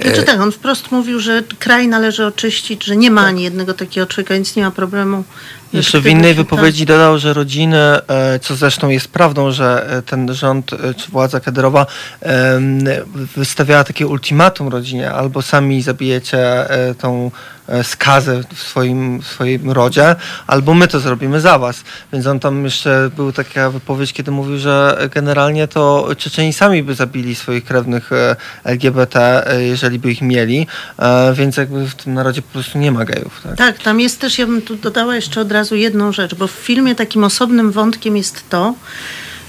Znaczy tak, on wprost mówił, że kraj należy oczyścić, że nie ma ani jednego takiego człowieka, więc nie ma problemu. Jeszcze w innej wypowiedzi dodał, że rodziny, e, co zresztą jest prawdą, że e, ten rząd czy władza Kadyrowa em, wystawiała takie ultimatum rodzinie, albo sami zabijecie tą skazę w swoim, w swoim rodzie, albo my to zrobimy za was. Więc on tam jeszcze był taka wypowiedź, kiedy mówił, że generalnie to Czeczeni sami by zabili swoich krewnych e, LGBT, e, jeżeli by ich mieli, e, więc jakby w tym narodzie po prostu nie ma gejów. Tak? Tak, tam jest też, ja bym tu dodała jeszcze od razu jedną rzecz, bo w filmie takim osobnym wątkiem jest to,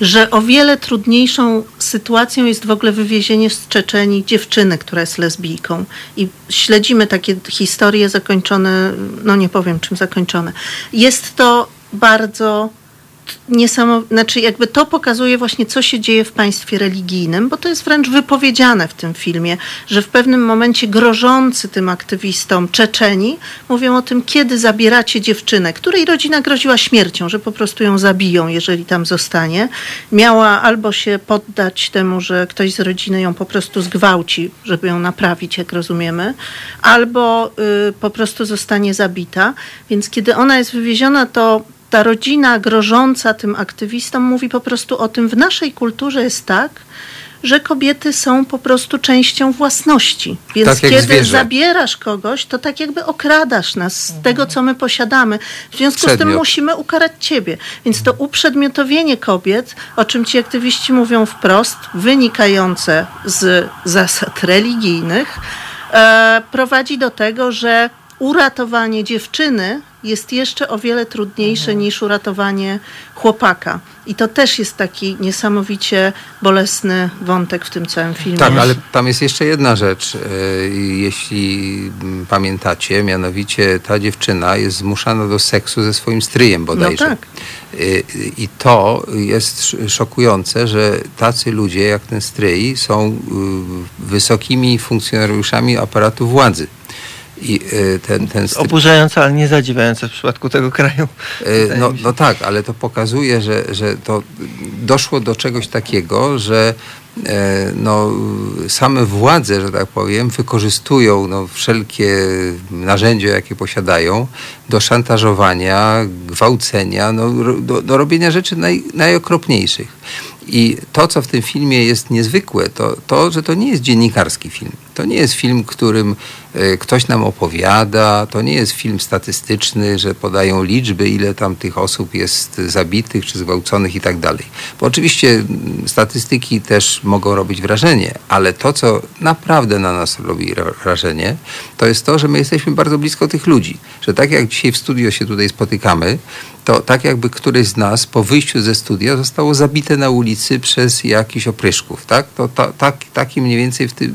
że o wiele trudniejszą sytuacją jest w ogóle wywiezienie z Czeczenii dziewczyny, która jest lesbijką. I śledzimy takie historie zakończone, no nie powiem czym zakończone. Jest to bardzo niesamowite, znaczy jakby to pokazuje właśnie, co się dzieje w państwie religijnym, bo to jest wręcz wypowiedziane w tym filmie, że w pewnym momencie grożący tym aktywistom Czeczeni mówią o tym, kiedy zabieracie dziewczynę, której rodzina groziła śmiercią, że po prostu ją zabiją, jeżeli tam zostanie. Miała albo się poddać temu, że ktoś z rodziny ją po prostu zgwałci, żeby ją naprawić, jak rozumiemy, albo y, po prostu zostanie zabita. Więc kiedy ona jest wywieziona, to ta rodzina grożąca tym aktywistom mówi po prostu o tym, w naszej kulturze jest tak, że kobiety są po prostu częścią własności. Więc Tak kiedy zwierzę. zabierasz kogoś, to tak jakby okradasz nas z tego, co my posiadamy. W związku z tym Przedmiot. musimy ukarać ciebie. Więc to uprzedmiotowienie kobiet, o czym ci aktywiści mówią wprost, wynikające z zasad religijnych, e, prowadzi do tego, że uratowanie dziewczyny jest jeszcze o wiele trudniejsze niż uratowanie chłopaka. I to też jest taki niesamowicie bolesny wątek w tym całym filmie. Tak, ale tam jest jeszcze jedna rzecz, e, jeśli mm, pamiętacie, mianowicie ta dziewczyna jest zmuszana do seksu ze swoim stryjem bodajże. No tak. E, I to jest sz- szokujące, że tacy ludzie jak ten stryj są y, wysokimi funkcjonariuszami aparatu władzy. I y, ten, ten stryj... Oburzające, ale nie zadziwiające w przypadku tego kraju. E, No, no tak, ale to pokazuje, że, że to doszło do czegoś takiego, że e, no, same władze, że tak powiem, wykorzystują no, wszelkie narzędzia, jakie posiadają do szantażowania, gwałcenia, no, do, do robienia rzeczy naj, najokropniejszych. I to, co w tym filmie jest niezwykłe, to to, że to nie jest dziennikarski film. To nie jest film, którym e, ktoś nam opowiada, to nie jest film statystyczny, że podają liczby, ile tam tych osób jest zabitych czy zgwałconych i tak dalej. Bo oczywiście mm, statystyki też mogą robić wrażenie, ale to, co naprawdę na nas robi ra- wrażenie, to jest to, że my jesteśmy bardzo blisko tych ludzi. Że tak jak dzisiaj w studio się tutaj spotykamy, to tak jakby któryś z nas po wyjściu ze studia zostało zabite na ulicy przez jakichś opryszków, tak? To tak, taki mniej więcej ty, yy,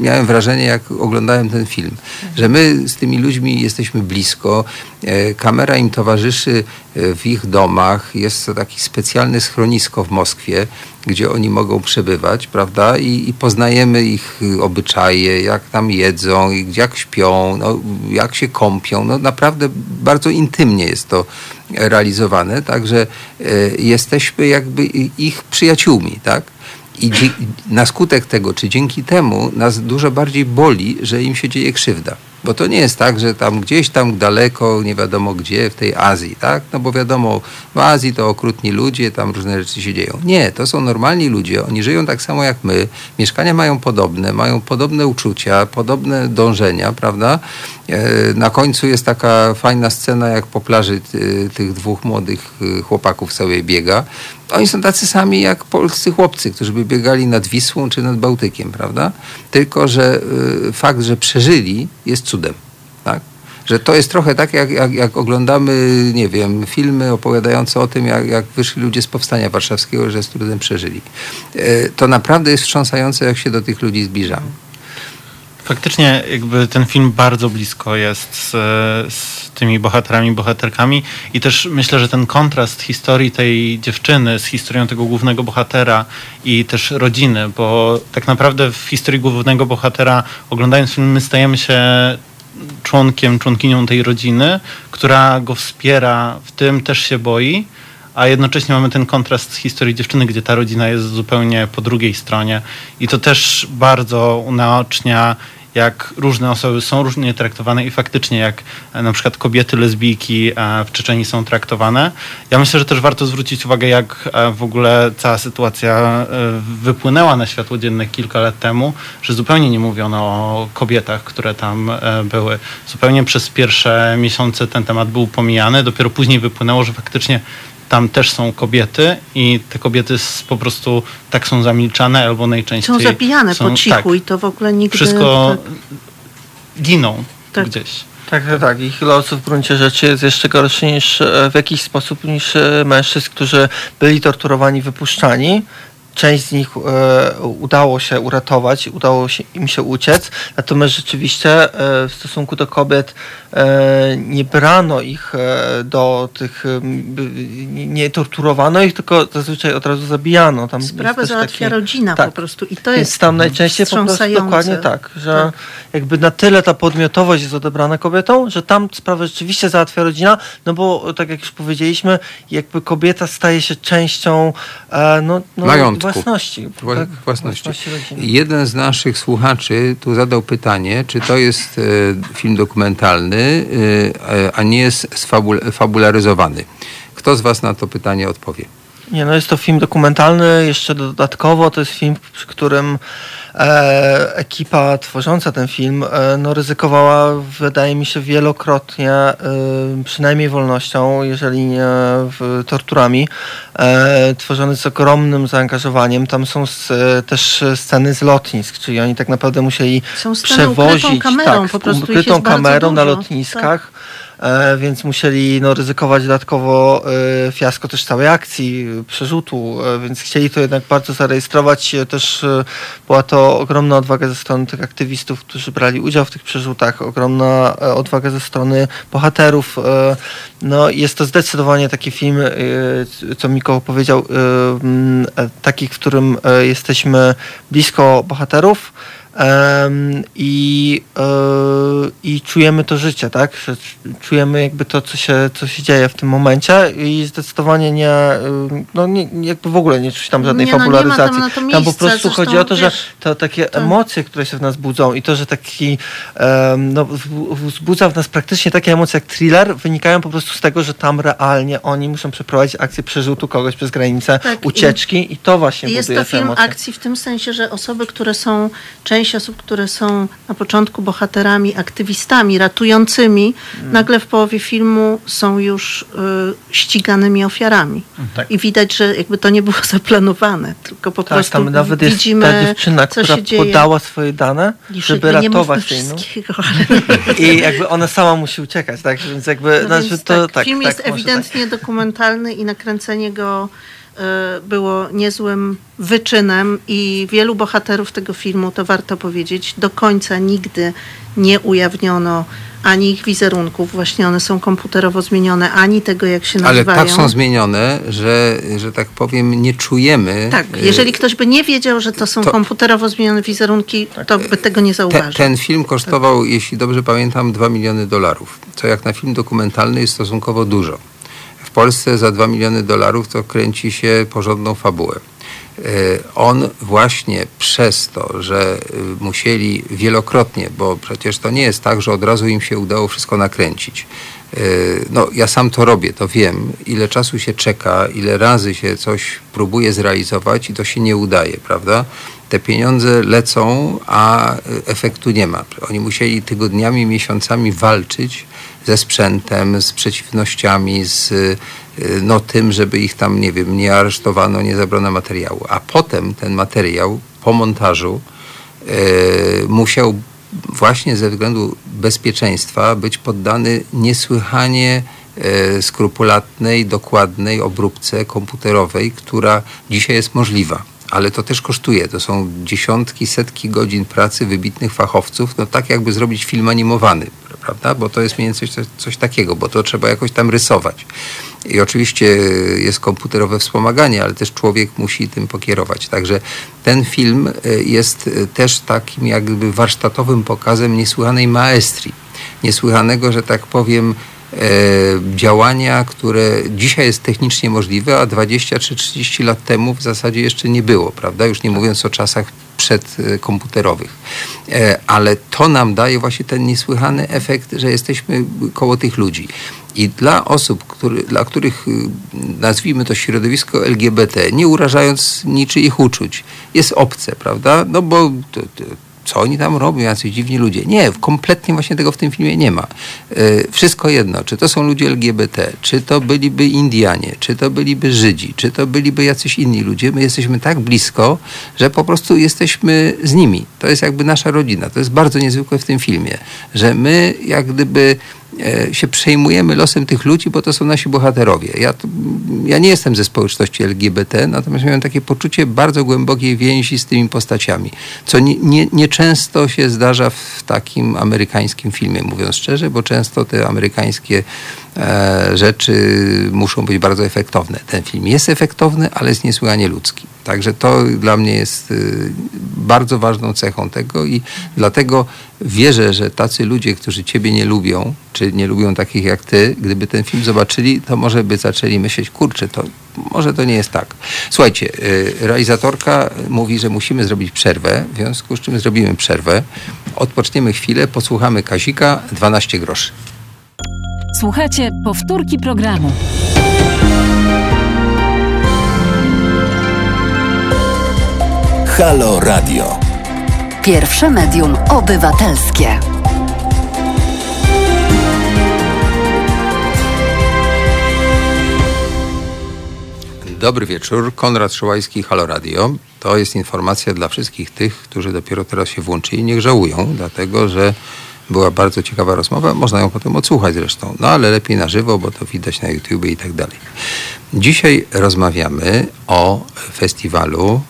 miałem wrażenie, jak oglądałem ten film, że my z tymi ludźmi jesteśmy blisko, e, kamera im towarzyszy e, w ich domach, jest to taki specjalne schronisko w Moskwie, gdzie oni mogą przebywać, prawda? I, i poznajemy ich y, obyczaje, jak tam jedzą, jak śpią, no, jak się kąpią. No, naprawdę bardzo intymnie jest to realizowane, także e, jesteśmy jakby ich przyjaciółmi, tak? I na skutek tego, czy dzięki temu nas dużo bardziej boli, że im się dzieje krzywda. Bo to nie jest tak, że tam gdzieś tam daleko, nie wiadomo gdzie, w tej Azji, tak? No bo wiadomo, w Azji to okrutni ludzie, tam różne rzeczy się dzieją. Nie, to są normalni ludzie, oni żyją tak samo jak my, mieszkania mają podobne, mają podobne uczucia, podobne dążenia, prawda? E, Na końcu jest taka fajna scena, jak po plaży ty- tych dwóch młodych y, chłopaków sobie biega. Oni są tacy sami jak polscy chłopcy, którzy by biegali nad Wisłą czy nad Bałtykiem, prawda? Tylko, że fakt, że przeżyli jest cudem, tak? Że to jest trochę tak, jak, jak, jak oglądamy, nie wiem, filmy opowiadające o tym, jak, jak wyszli ludzie z Powstania Warszawskiego, że z trudem przeżyli. E, To naprawdę jest wstrząsające, jak się do tych ludzi zbliżamy. Faktycznie jakby ten film bardzo blisko jest z, z tymi bohaterami, bohaterkami i też myślę, że ten kontrast historii tej dziewczyny z historią tego głównego bohatera i też rodziny, bo tak naprawdę w historii głównego bohatera oglądając film my stajemy się członkiem, członkinią tej rodziny, która go wspiera, w tym też się boi, a jednocześnie mamy ten kontrast z historii dziewczyny, gdzie ta rodzina jest zupełnie po drugiej stronie. I to też bardzo unaocznia jak różne osoby są różnie traktowane i faktycznie jak e, na przykład kobiety lesbijki e, w Czeczeni są traktowane. Ja myślę, że też warto zwrócić uwagę, jak e, w ogóle cała sytuacja wypłynęła na światło dzienne kilka lat temu, że zupełnie nie mówiono o kobietach, które tam były. Zupełnie przez pierwsze miesiące ten temat był pomijany, dopiero później wypłynęło, że faktycznie tam też są kobiety i te kobiety po prostu tak są zamilczane albo najczęściej Są zabijane są, po cichu tak, i to w ogóle nigdy... wszystko tak. giną Tak. gdzieś. Tak, tak, tak. Ich los w gruncie rzeczy jest jeszcze gorszy niż e, w jakiś sposób niż e, mężczyzn, którzy byli torturowani, wypuszczani. Część z nich e, udało się uratować, udało się, im się uciec, natomiast rzeczywiście e, w stosunku do kobiet nie brano ich e, do tych, e, nie, torturowano ich, tylko zazwyczaj od razu zabijano. Tam Sprawę załatwia taki- rodzina tak. po prostu i to Więc jest tam najczęściej po prostu dokładnie tak, że Tak. jakby na tyle ta podmiotowość jest odebrana kobietom, że tam sprawę rzeczywiście załatwia rodzina, no bo tak jak już powiedzieliśmy, jakby kobieta staje się częścią e, no, no, Majątku. własności. Wła- tak? własności. rodziny. Jeden z naszych słuchaczy tu zadał pytanie, czy to jest e, film dokumentalny, e, e, a nie jest sfabul- fabularyzowany. Kto z Was na to pytanie odpowie? Nie, no jest to film dokumentalny, jeszcze dodatkowo to jest film, przy którym e, ekipa tworząca ten film e, no, ryzykowała, wydaje mi się, wielokrotnie, e, przynajmniej wolnością, jeżeli nie w, torturami, e, tworzony z ogromnym zaangażowaniem. Tam są e, też sceny z lotnisk, czyli oni tak naprawdę musieli Są przewozić kamerą, tak, po prostu ukrytą kamerą na lotniskach. E, więc musieli no, ryzykować dodatkowo e, fiasko też całej akcji, e, przerzutu, e, więc chcieli to jednak bardzo zarejestrować. E, Też e, była to ogromna odwaga ze strony tych aktywistów, którzy brali udział w tych przerzutach, ogromna e, odwaga ze strony bohaterów. E, No, jest to zdecydowanie taki film, e, co Mikołaj powiedział, e, e, taki, w którym e, jesteśmy blisko bohaterów. I, e, i czujemy to życie, tak? Czujemy jakby to, co się, co się dzieje w tym momencie i zdecydowanie nie, no nie, jakby w ogóle nie czuć tam żadnej Nie, no tam fabularyzacji. to tam po prostu zresztą, chodzi o to, że to takie to- emocje, które się w nas budzą i to, że taki no, wzbudza w nas praktycznie takie emocje jak thriller, wynikają po prostu z tego, że tam realnie oni muszą przeprowadzić akcję przerzutu kogoś przez granicę, Tak, i- ucieczki i, to właśnie Jest buduje to te film emocje. akcji w tym sensie, że osoby, które są, część osób, które są na początku bohaterami, aktywistami, ratującymi, Mm. nagle w połowie filmu są już y, ściganymi ofiarami. Tak. I widać, że jakby to nie było zaplanowane, tylko po Tak, prostu tam nawet jest widzimy, ta dziewczyna, co która się dzieje. podała swoje dane, Już żeby ratować jej. No. I jakby ona sama musi uciekać, tak? Więc jakby No znaczy, to tak, tak. film tak, jest może ewidentnie dokumentalny i nakręcenie go było niezłym wyczynem i wielu bohaterów tego filmu, to warto powiedzieć, do końca nigdy nie ujawniono ani ich wizerunków, właśnie one są komputerowo zmienione, ani tego, jak się Ale nazywają. tak są zmienione, że, że tak powiem, nie czujemy. Tak, e, jeżeli ktoś by nie wiedział, że to są to- komputerowo zmienione wizerunki, to by tego nie Te, zauważył. ten film kosztował, jeśli dobrze pamiętam, 2 miliony dolarów, co jak na film dokumentalny jest stosunkowo dużo. Polsce za 2 miliony dolarów to kręci się porządną fabułę. E, On właśnie przez to, że y, musieli wielokrotnie, bo przecież to nie jest tak, że od razu im się udało wszystko nakręcić. E, No, ja sam to robię, to wiem, ile czasu się czeka, ile razy się coś próbuje zrealizować i to się nie udaje, prawda? Te pieniądze lecą, a y, efektu nie ma. Oni musieli tygodniami, miesiącami walczyć ze sprzętem, z przeciwnościami, z y, no, tym, żeby ich tam, nie wiem, nie aresztowano, nie zabrano materiału. A potem ten materiał po montażu e, musiał właśnie ze względu bezpieczeństwa być poddany niesłychanie e, skrupulatnej, dokładnej obróbce komputerowej, która dzisiaj jest możliwa. Ale to też kosztuje. To są dziesiątki, setki godzin pracy wybitnych fachowców, no tak jakby zrobić film animowany, prawda? Bo to jest mniej więcej coś, coś takiego, bo to trzeba jakoś tam rysować. I oczywiście jest komputerowe wspomaganie, ale też człowiek musi tym pokierować. Także ten film e, jest e, też takim jakby warsztatowym pokazem niesłychanej maestrii. Niesłychanego, że tak powiem, działania, które dzisiaj jest technicznie możliwe, a 20 czy 30 lat temu w zasadzie jeszcze nie było, prawda? Już nie mówiąc o czasach przedkomputerowych. E, ale to nam daje właśnie ten niesłychany efekt, że jesteśmy koło tych ludzi. I dla osób, który, dla których y, nazwijmy to środowisko LGBT, nie urażając niczyich uczuć, jest obce, prawda? No bo to, to, co oni tam robią, jacyś dziwni ludzie. Nie, kompletnie właśnie tego w tym filmie nie ma. Y, Wszystko jedno, czy to są ludzie LGBT, czy to byliby Indianie, czy to byliby Żydzi, czy to byliby jacyś inni ludzie. My jesteśmy tak blisko, że po prostu jesteśmy z nimi. To jest jakby nasza rodzina. To jest bardzo niezwykłe w tym filmie, że my jak gdyby e, się przejmujemy losem tych ludzi, bo to są nasi bohaterowie. Ja, ja nie jestem ze społeczności LGBT, natomiast miałem takie poczucie bardzo głębokiej więzi z tymi postaciami, co nie, nie, nie się zdarza w takim amerykańskim filmie, mówiąc szczerze, bo często te amerykańskie e, rzeczy muszą być bardzo efektowne. Ten film jest efektowny, ale jest niesłychanie ludzki. Także to dla mnie jest y, bardzo ważną cechą tego i dlatego wierzę, że tacy ludzie, którzy ciebie nie lubią, czy nie lubią takich jak ty, gdyby ten film zobaczyli, to może by zaczęli myśleć, kurczę, to może to nie jest tak. Słuchajcie, y, realizatorka mówi, że musimy zrobić przerwę, w związku z czym zrobimy przerwę. Odpoczniemy chwilę, posłuchamy Kazika, 12 groszy. Słuchajcie powtórki programu. Halo Radio. Pierwsze medium obywatelskie. Dobry wieczór, Konrad Szołajski, Halo Radio. To jest informacja dla wszystkich tych, którzy dopiero teraz się włączyli. Niech żałują, dlatego że była bardzo ciekawa rozmowa. Można ją potem odsłuchać zresztą, no ale lepiej na żywo, bo to widać na YouTube i tak dalej. Dzisiaj rozmawiamy o festiwalu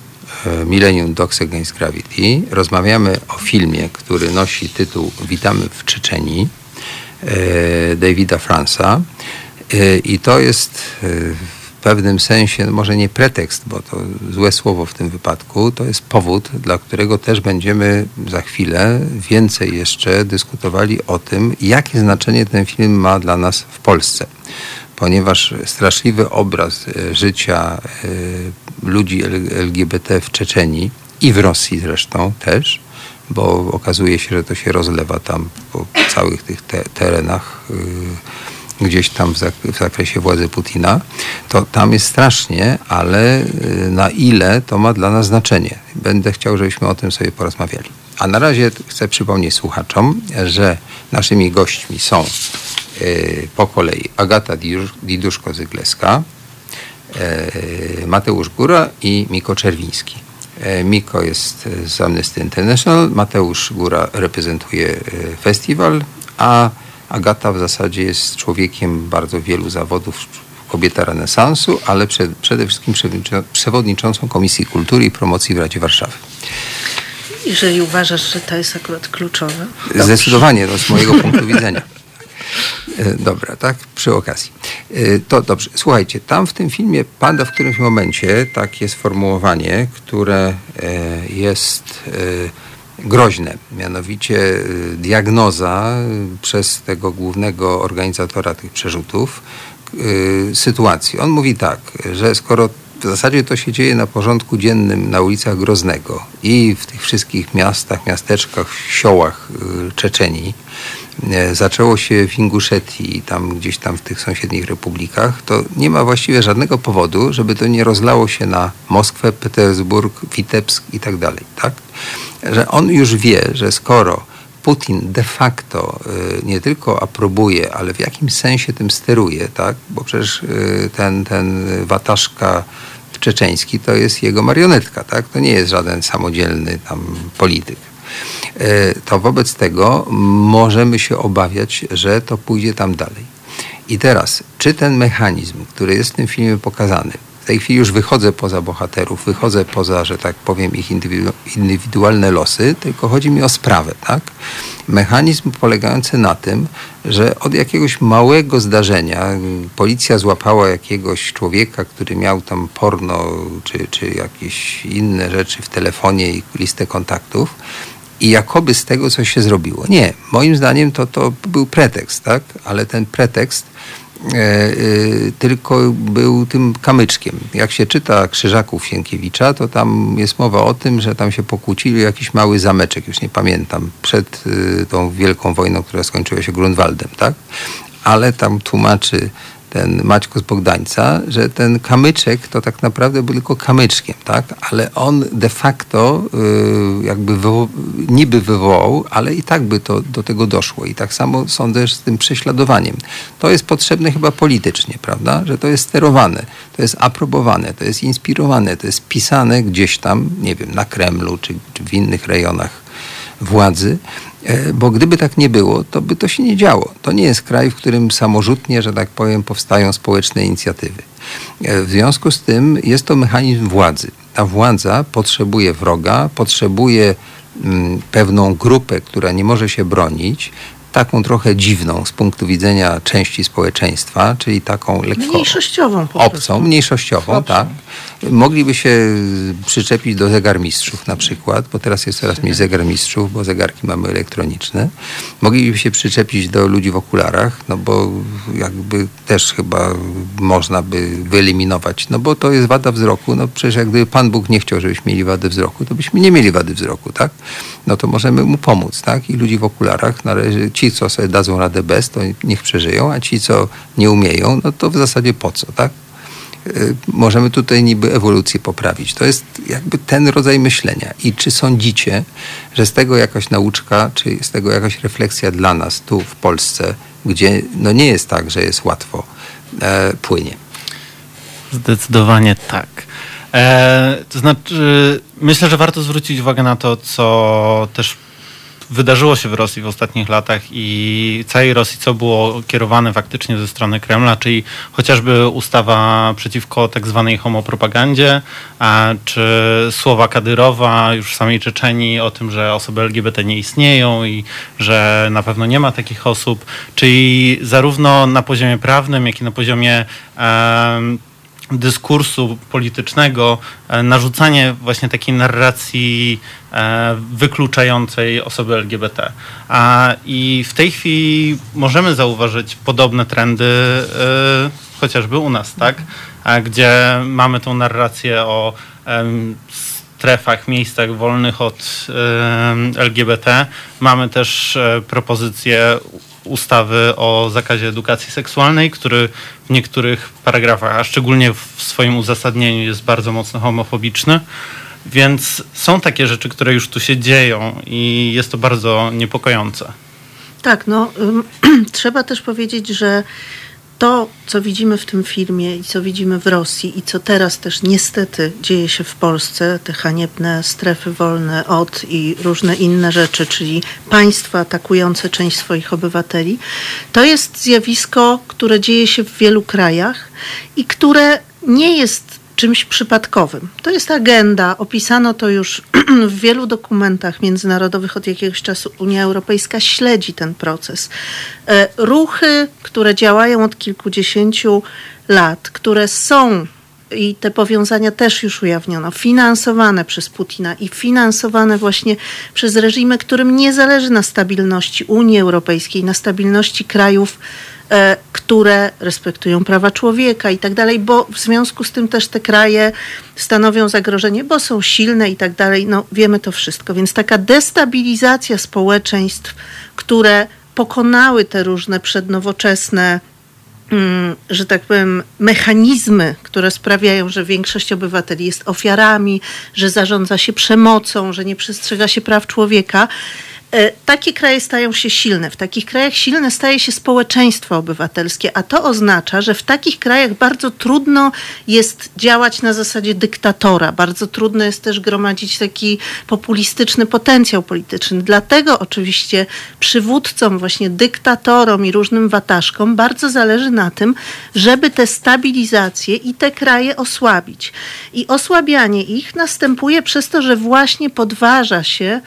Millennium Dogs Against Gravity. Rozmawiamy o filmie, który nosi tytuł Witamy w Czeczenii e, Davida Fransa. E, I to jest w pewnym sensie, no może nie pretekst, bo to złe słowo w tym wypadku, to jest powód, dla którego też będziemy za chwilę więcej jeszcze dyskutowali o tym, jakie znaczenie ten film ma dla nas w Polsce. Ponieważ straszliwy obraz e, życia e, ludzi LGBT w Czeczenii i w Rosji zresztą też, bo okazuje się, że to się rozlewa tam po całych tych te terenach e, gdzieś tam w zakresie władzy Putina, to tam jest strasznie, ale y, na ile to ma dla nas znaczenie. Będę chciał, żebyśmy o tym sobie porozmawiali. A na razie chcę przypomnieć słuchaczom, że naszymi gośćmi są y, po kolei Agata Diduszko-Zygleska, y, Mateusz Góra i Miko Czerwiński. Miko jest z Amnesty International, Mateusz Góra reprezentuje festiwal, a Agata w zasadzie jest człowiekiem bardzo wielu zawodów, kobieta renesansu, ale przed, przede wszystkim przewodniczącą Komisji Kultury i Promocji w Radzie Warszawy. Jeżeli uważasz, że to jest akurat kluczowe. Zdecydowanie, no, z mojego punktu widzenia. E, dobra, tak, przy okazji. E, to dobrze. Słuchajcie, tam w tym filmie pada w którymś momencie takie sformułowanie, które e, jest groźne, mianowicie diagnoza przez tego głównego organizatora tych przerzutów sytuacji. On mówi tak, że skoro w zasadzie to się dzieje na porządku dziennym na ulicach Groznego i w tych wszystkich miastach, miasteczkach, siołach Czeczenii, zaczęło się w Inguszetii, tam gdzieś tam w tych sąsiednich republikach, to nie ma właściwie żadnego powodu, żeby to nie rozlało się na Moskwę, Petersburg, Witebsk i tak dalej, tak? że on już wie, że skoro Putin de facto y, nie tylko aprobuje, ale w jakimś sensie tym steruje, tak? bo przecież y, ten, ten wataszka czeczeński to jest jego marionetka, tak? to nie jest żaden samodzielny tam polityk. Y, to wobec tego możemy się obawiać, że to pójdzie tam dalej. I teraz, czy ten mechanizm, który jest w tym filmie pokazany, tej chwili już wychodzę poza bohaterów, wychodzę poza, że tak powiem, ich indywidualne losy, tylko chodzi mi o sprawę, tak? Mechanizm polegający na tym, że od jakiegoś małego zdarzenia policja złapała jakiegoś człowieka, który miał tam porno czy, czy jakieś inne rzeczy w telefonie i listę kontaktów, i jakoby z tego coś się zrobiło. Nie, moim zdaniem to, to był pretekst, tak? Ale ten pretekst tylko był tym kamyczkiem. Jak się czyta Krzyżaków Sienkiewicza, to tam jest mowa o tym, że tam się pokłócili jakiś mały zameczek, już nie pamiętam, przed e, tą wielką wojną, która skończyła się Grunwaldem, tak? Ale tam tłumaczy ten Maćko z Bogdańca, że ten kamyczek to tak naprawdę był tylko kamyczkiem, tak? Ale on de facto y, jakby wywo niby wywołał, ale i tak by to do tego doszło. I tak samo sądzę z tym prześladowaniem. To jest potrzebne chyba politycznie, prawda? Że to jest sterowane, to jest aprobowane, to jest inspirowane, to jest pisane gdzieś tam, nie wiem, na Kremlu czy, czy w innych rejonach władzy Bo gdyby tak nie było, to by to się nie działo. To nie jest kraj, w którym samorzutnie, że tak powiem, powstają społeczne inicjatywy. E, W związku z tym jest to mechanizm władzy. Ta władza potrzebuje wroga, potrzebuje mm, pewną grupę, która nie może się bronić, taką trochę dziwną z punktu widzenia części społeczeństwa, czyli taką lekko Mniejszościową obcą, mniejszościową, tak. Mogliby się przyczepić do zegarmistrzów na przykład, bo teraz jest coraz mniej zegarmistrzów, bo zegarki mamy elektroniczne. Mogliby się przyczepić do ludzi w okularach, no bo jakby też chyba można by wyeliminować, no bo to jest wada wzroku, no przecież jak gdyby Pan Bóg nie chciał, żebyśmy mieli wadę wzroku, to byśmy nie mieli wady wzroku, tak? No to możemy mu pomóc, tak? I ludzi w okularach należy, ci co sobie dadzą radę bez, to niech przeżyją, a ci co nie umieją, no to w zasadzie po co, tak? Y, możemy tutaj niby ewolucję poprawić. To jest jakby ten rodzaj myślenia. I czy sądzicie, że z tego jakaś nauczka, czy z tego jakaś refleksja dla nas tu w Polsce, gdzie no nie jest tak, że jest łatwo, e, płynie? Zdecydowanie tak. E, to znaczy, myślę, że warto zwrócić uwagę na to, co też wydarzyło się w Rosji w ostatnich latach i całej Rosji, co było kierowane faktycznie ze strony Kremla, czyli chociażby ustawa przeciwko tak zwanej homopropagandzie, a, czy słowa Kadyrowa już w samej Czeczenii o tym, że osoby LGBT nie istnieją i że na pewno nie ma takich osób, czyli zarówno na poziomie prawnym, jak i na poziomie em, dyskursu politycznego, e, narzucanie właśnie takiej narracji e, wykluczającej osoby LGBT. A, I w tej chwili możemy zauważyć podobne trendy e, chociażby u nas, tak? Gdzie mamy tą narrację o strefach, miejscach wolnych od LGBT. Mamy też e, propozycję ustawy o zakazie edukacji seksualnej, który w niektórych paragrafach, a szczególnie w swoim uzasadnieniu jest bardzo mocno homofobiczny. Więc są takie rzeczy, które już tu się dzieją i jest to bardzo niepokojące. Tak, no trzeba też powiedzieć, że to, co widzimy w tym filmie i co widzimy w Rosji i co teraz też niestety dzieje się w Polsce, te haniebne strefy wolne od i różne inne rzeczy, czyli państwa atakujące część swoich obywateli, to jest zjawisko, które dzieje się w wielu krajach i które nie jest czymś przypadkowym. To jest agenda, opisano to już w wielu dokumentach międzynarodowych od jakiegoś czasu. Unia Europejska śledzi ten proces. E, Ruchy, które działają od kilkudziesięciu lat, które są i te powiązania też już ujawniono, finansowane przez Putina i finansowane właśnie przez reżimy, którym nie zależy na stabilności Unii Europejskiej, na stabilności krajów, które respektują prawa człowieka i tak dalej, bo w związku z tym też te kraje stanowią zagrożenie, bo są silne i tak dalej. No wiemy to wszystko. Więc taka destabilizacja społeczeństw, które pokonały te różne przednowoczesne mm, że tak powiem, mechanizmy, które sprawiają, że większość obywateli jest ofiarami, że zarządza się przemocą, że nie przestrzega się praw człowieka. E, Takie kraje stają się silne. W takich krajach silne staje się społeczeństwo obywatelskie, a to oznacza, że w takich krajach bardzo trudno jest działać na zasadzie dyktatora. Bardzo trudno jest też gromadzić taki populistyczny potencjał polityczny. Dlatego oczywiście przywódcom, właśnie dyktatorom i różnym wataszkom bardzo zależy na tym, żeby te stabilizacje i te kraje osłabić. I osłabianie ich następuje przez to, że właśnie podważa się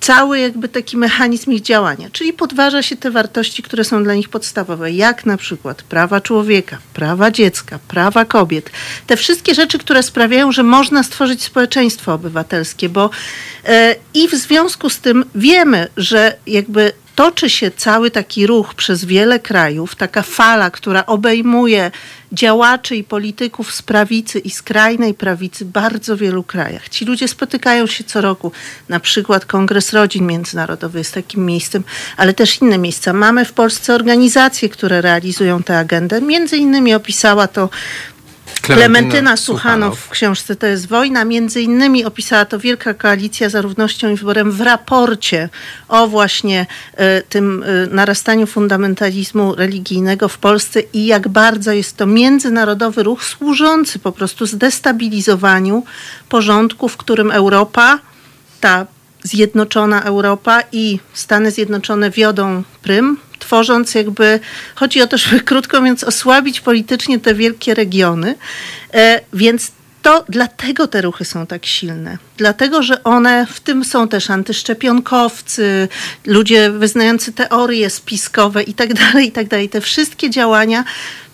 cały jakby taki mechanizm ich działania, czyli podważa się te wartości, które są dla nich podstawowe, jak na przykład prawa człowieka, prawa dziecka, prawa kobiet. Te wszystkie rzeczy, które sprawiają, że można stworzyć społeczeństwo obywatelskie, bo e, i w związku z tym wiemy, że jakby toczy się cały taki ruch przez wiele krajów, taka fala, która obejmuje działaczy i polityków z prawicy i skrajnej prawicy w bardzo wielu krajach. Ci ludzie spotykają się co roku. Na przykład Kongres Rodzin Międzynarodowy jest takim miejscem, ale też inne miejsca. Mamy w Polsce organizacje, które realizują tę agendę. Między innymi opisała to Klementyna Suchanow w książce To jest wojna. Między innymi opisała to Wielka Koalicja za Równością i Wyborem w raporcie o właśnie e, tym e, narastaniu fundamentalizmu religijnego w Polsce i jak bardzo jest to międzynarodowy ruch służący po prostu zdestabilizowaniu porządku, w którym Europa, ta zjednoczona Europa i Stany Zjednoczone wiodą prym, tworząc jakby, chodzi o to, żeby krótko mówiąc osłabić politycznie te wielkie regiony, e, więc to dlatego te ruchy są tak silne. Dlatego, że one, w tym są też antyszczepionkowcy, ludzie wyznający teorie spiskowe i tak dalej, i tak. Te wszystkie działania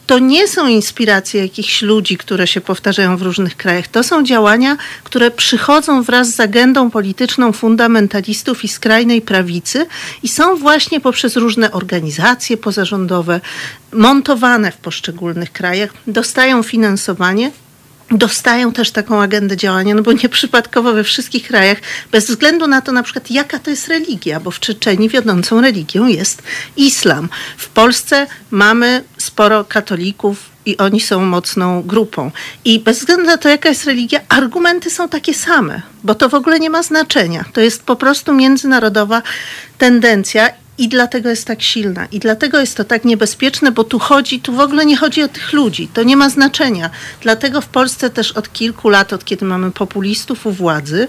to nie są inspiracje jakichś ludzi, które się powtarzają w różnych krajach. To są działania, które przychodzą wraz z agendą polityczną fundamentalistów i skrajnej prawicy i są właśnie poprzez różne organizacje pozarządowe montowane w poszczególnych krajach, dostają finansowanie dostają też taką agendę działania, no bo nieprzypadkowo we wszystkich krajach, bez względu na to na przykład jaka to jest religia, bo w Czeczeni wiodącą religią jest islam. W Polsce mamy sporo katolików i oni są mocną grupą. I bez względu na to, jaka jest religia, argumenty są takie same, bo to w ogóle nie ma znaczenia. To jest po prostu międzynarodowa tendencja i dlatego jest tak silna. I dlatego jest to tak niebezpieczne, bo tu chodzi, tu w ogóle nie chodzi o tych ludzi. To nie ma znaczenia. Dlatego w Polsce też od kilku lat, od kiedy mamy populistów u władzy,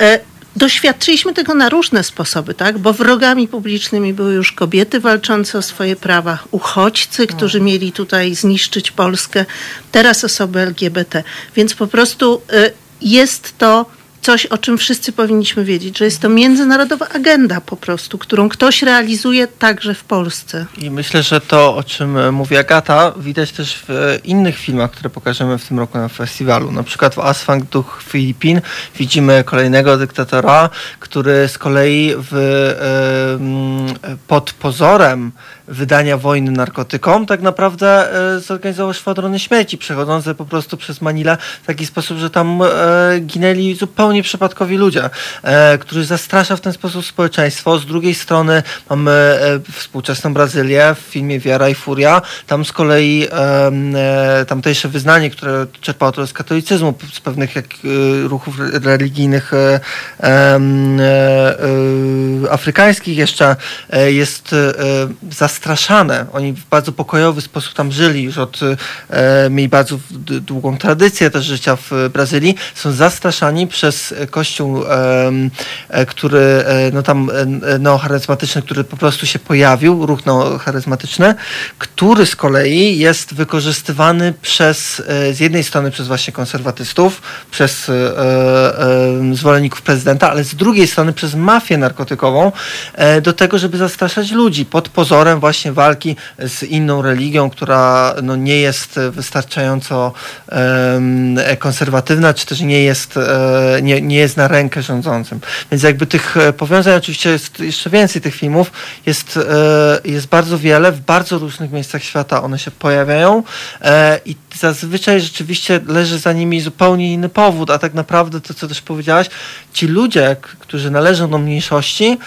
e, Doświadczyliśmy tego na różne sposoby, tak? bo wrogami publicznymi były już kobiety walczące o swoje prawa, uchodźcy, którzy no. mieli tutaj zniszczyć Polskę, teraz osoby LGBT. Więc po prostu y, jest to coś, o czym wszyscy powinniśmy wiedzieć, że jest to międzynarodowa agenda po prostu, którą ktoś realizuje także w Polsce. I myślę, że to, o czym mówi Agata, widać też w innych filmach, które pokażemy w tym roku na festiwalu. Na przykład w Asfang Duch Filipin widzimy kolejnego dyktatora, który z kolei w, pod pozorem wydania wojny narkotykom, tak naprawdę e, zorganizował szwadrony śmierci, przechodzące po prostu przez Manilę w taki sposób, że tam e, ginęli zupełnie przypadkowi ludzie, e, którzy zastrasza w ten sposób społeczeństwo. Z drugiej strony mamy współczesną Brazylię w filmie Wiara i Furia. Tam z kolei tamtejsze wyznanie, które czerpało to z katolicyzmu, z pewnych jak, ruchów religijnych afrykańskich jeszcze jest zastraszane zastraszane. Oni w bardzo pokojowy sposób tam żyli, już od, e, mieli bardzo długą tradycję też życia w Brazylii. Są zastraszani przez kościół, e, który, e, no tam e, neocharyzmatyczny, który po prostu się pojawił, ruch neocharyzmatyczny, który z kolei jest wykorzystywany przez, e, z jednej strony przez właśnie konserwatystów, przez e, zwolenników prezydenta, ale z drugiej strony przez mafię narkotykową do tego, żeby zastraszać ludzi pod pozorem właśnie walki z inną religią, która no, nie jest wystarczająco um, konserwatywna, czy też nie jest, e, nie, nie jest na rękę rządzącym. Więc jakby tych e, powiązań oczywiście jest jeszcze więcej tych filmów, jest, e, jest bardzo wiele, w bardzo różnych miejscach świata. One się pojawiają e, i zazwyczaj rzeczywiście leży za nimi zupełnie inny powód, a tak naprawdę to, co też powiedziałaś, ci ludzie, którzy należą do mniejszości,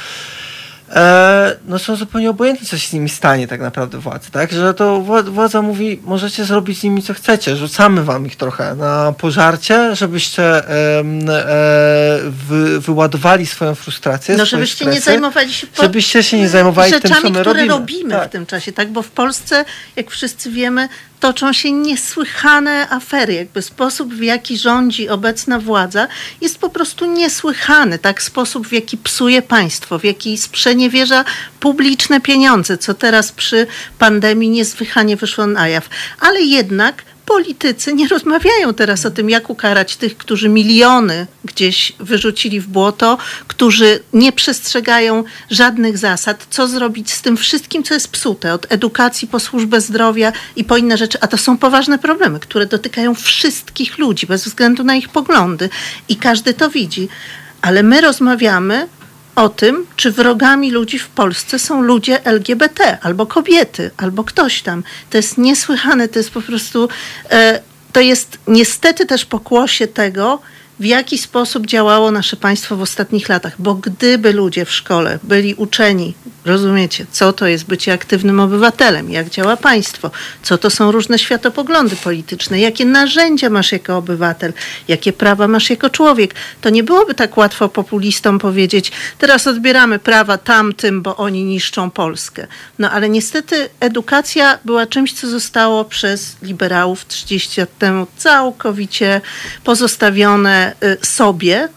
e, no są zupełnie obojętni, co się z nimi stanie tak naprawdę władzy, tak? Że to władza mówi, możecie zrobić z nimi co chcecie, rzucamy wam ich trochę na pożarcie, żebyście e, e, wy, wyładowali swoją frustrację. No żebyście stresy, nie zajmowali się po, żebyście się nie zajmowali rzeczami, tym, co my które robimy, robimy tak. w tym czasie, tak? Bo w Polsce, jak wszyscy wiemy, toczą się niesłychane afery. Jakby sposób, w jaki rządzi obecna władza, jest po prostu niesłychany. Tak, sposób, w jaki psuje państwo, w jaki sprzeniewierza publiczne pieniądze, co teraz przy pandemii niesłychanie wyszło na jaw. Ale jednak politycy nie rozmawiają teraz o tym, jak ukarać tych, którzy miliony gdzieś wyrzucili w błoto, którzy nie przestrzegają żadnych zasad, co zrobić z tym wszystkim, co jest psute, od edukacji po służbę zdrowia i po inne rzeczy. A to są poważne problemy, które dotykają wszystkich ludzi, bez względu na ich poglądy i każdy to widzi. Ale my rozmawiamy o tym, czy wrogami ludzi w Polsce są ludzie LGBT, albo kobiety, albo ktoś tam. To jest niesłychane, to jest po prostu, e, to jest niestety też pokłosie tego, w jaki sposób działało nasze państwo w ostatnich latach, bo gdyby ludzie w szkole byli uczeni, rozumiecie, co to jest bycie aktywnym obywatelem, jak działa państwo, co to są różne światopoglądy polityczne, jakie narzędzia masz jako obywatel, jakie prawa masz jako człowiek, to nie byłoby tak łatwo populistom powiedzieć, teraz odbieramy prawa tamtym, bo oni niszczą Polskę. No ale niestety edukacja była czymś, co zostało przez liberałów 30 lat temu całkowicie pozostawione Y, sobie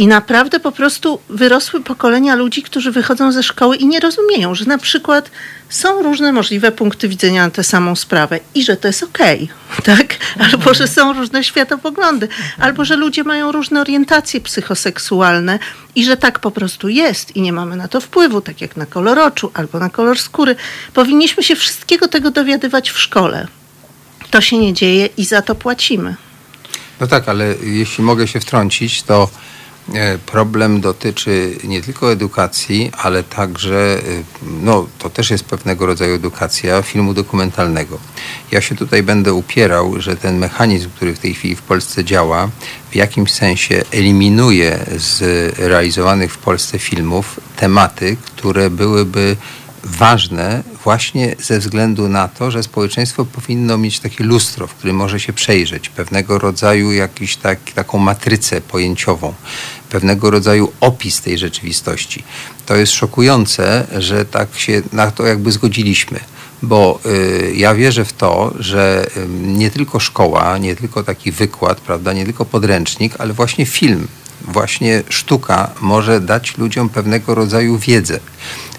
I naprawdę po prostu wyrosły pokolenia ludzi, którzy wychodzą ze szkoły i nie rozumieją, że na przykład są różne możliwe punkty widzenia na tę samą sprawę i że to jest okej, tak? Albo że są różne światopoglądy, albo że ludzie mają różne orientacje psychoseksualne i że tak po prostu jest i nie mamy na to wpływu, tak jak na kolor oczu albo na kolor skóry. Powinniśmy się wszystkiego tego dowiadywać w szkole. To się nie dzieje i za to płacimy. No tak, ale jeśli mogę się wtrącić, to e, problem dotyczy nie tylko edukacji, ale także, e, no to też jest pewnego rodzaju edukacja filmu dokumentalnego. Ja się tutaj będę upierał, że ten mechanizm, który w tej chwili w Polsce działa, w jakimś sensie eliminuje z realizowanych w Polsce filmów tematy, które byłyby ważne właśnie ze względu na to, że społeczeństwo powinno mieć takie lustro, w którym może się przejrzeć, pewnego rodzaju jakiś tak, taką matrycę pojęciową, pewnego rodzaju opis tej rzeczywistości. To jest szokujące, że tak się na to jakby zgodziliśmy bo y, ja wierzę w to, że y, nie tylko szkoła, nie tylko taki wykład, prawda, nie tylko podręcznik, ale właśnie film, właśnie sztuka może dać ludziom pewnego rodzaju wiedzę.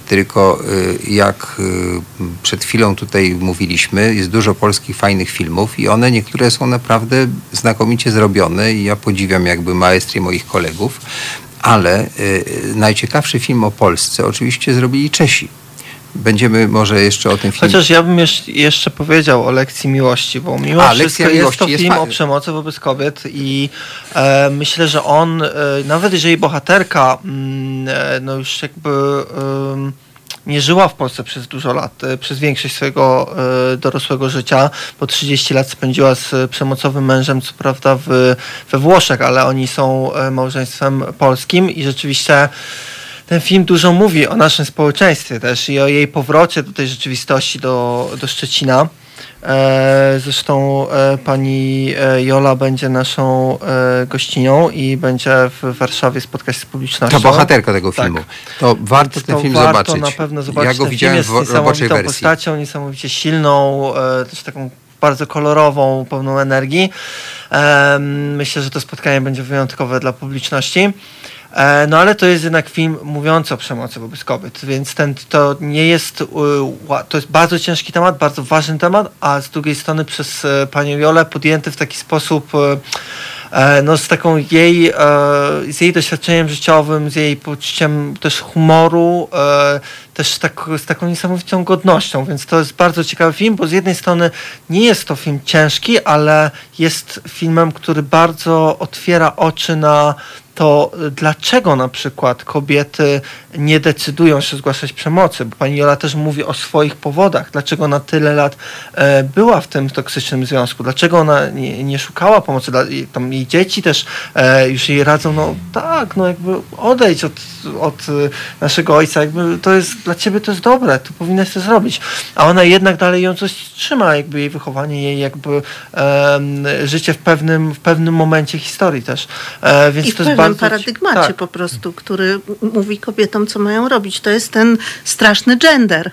Tylko y, jak y, przed chwilą tutaj mówiliśmy, jest dużo polskich fajnych filmów i one niektóre są naprawdę znakomicie zrobione i ja podziwiam jakby maestrię moich kolegów, ale y, najciekawszy film o Polsce oczywiście zrobili Czesi. Będziemy może jeszcze o tym filmie. Chociaż ja bym jeszcze, powiedział o lekcji miłości, bo mimo A, wszystko jest to jest film fa- o przemocy wobec kobiet i e, myślę, że on, e, nawet jeżeli bohaterka mm, e, no już jakby em, nie żyła w Polsce przez dużo lat, e, przez większość swojego e, dorosłego życia, bo 30 lat spędziła z przemocowym mężem, co prawda w, we Włoszech, ale oni są e, małżeństwem polskim i rzeczywiście ten film dużo mówi o naszym społeczeństwie też i o jej powrocie do tej rzeczywistości, do, do Szczecina. E, zresztą e, pani e, Jola będzie naszą e, gościnią i będzie w Warszawie spotkać się z publicznością. Ta bohaterka tego Tak. filmu. To warto Więc ten to film warto zobaczyć. na pewno zobaczyć. Ja go ten widziałem film w jest wo- roboczej wersji. postacią, niesamowicie silną, e, też taką bardzo kolorową, pełną energii. Em, myślę, że to spotkanie będzie wyjątkowe dla publiczności. E, No ale to jest jednak film mówiący o przemocy wobec kobiet, więc ten, to nie jest, y, to jest bardzo ciężki temat, bardzo ważny temat, a z drugiej strony przez e, panią Jolę podjęty w taki sposób, e, no z taką jej, z jej doświadczeniem życiowym, z jej poczuciem też humoru, też tak, z taką niesamowitą godnością, więc to jest bardzo ciekawy film, bo z jednej strony nie jest to film ciężki, ale jest filmem, który bardzo otwiera oczy na to dlaczego na przykład kobiety nie decydują się zgłaszać przemocy, bo pani Jola też mówi o swoich powodach, dlaczego na tyle lat e, była w tym toksycznym związku, dlaczego ona nie, nie szukała pomocy, dla, tam jej dzieci też e, już jej radzą, no tak, no jakby odejdź od, od y, naszego ojca, jakby to jest dla ciebie to jest dobre, to powinnaś to zrobić, a ona jednak dalej ją coś trzyma, jakby jej wychowanie, jej jakby em, życie w pewnym, w pewnym momencie historii też, e, więc I w to jest bardzo ci- paradygmacie tak. po prostu, który mówi kobietom, co mają robić. To jest ten straszny gender.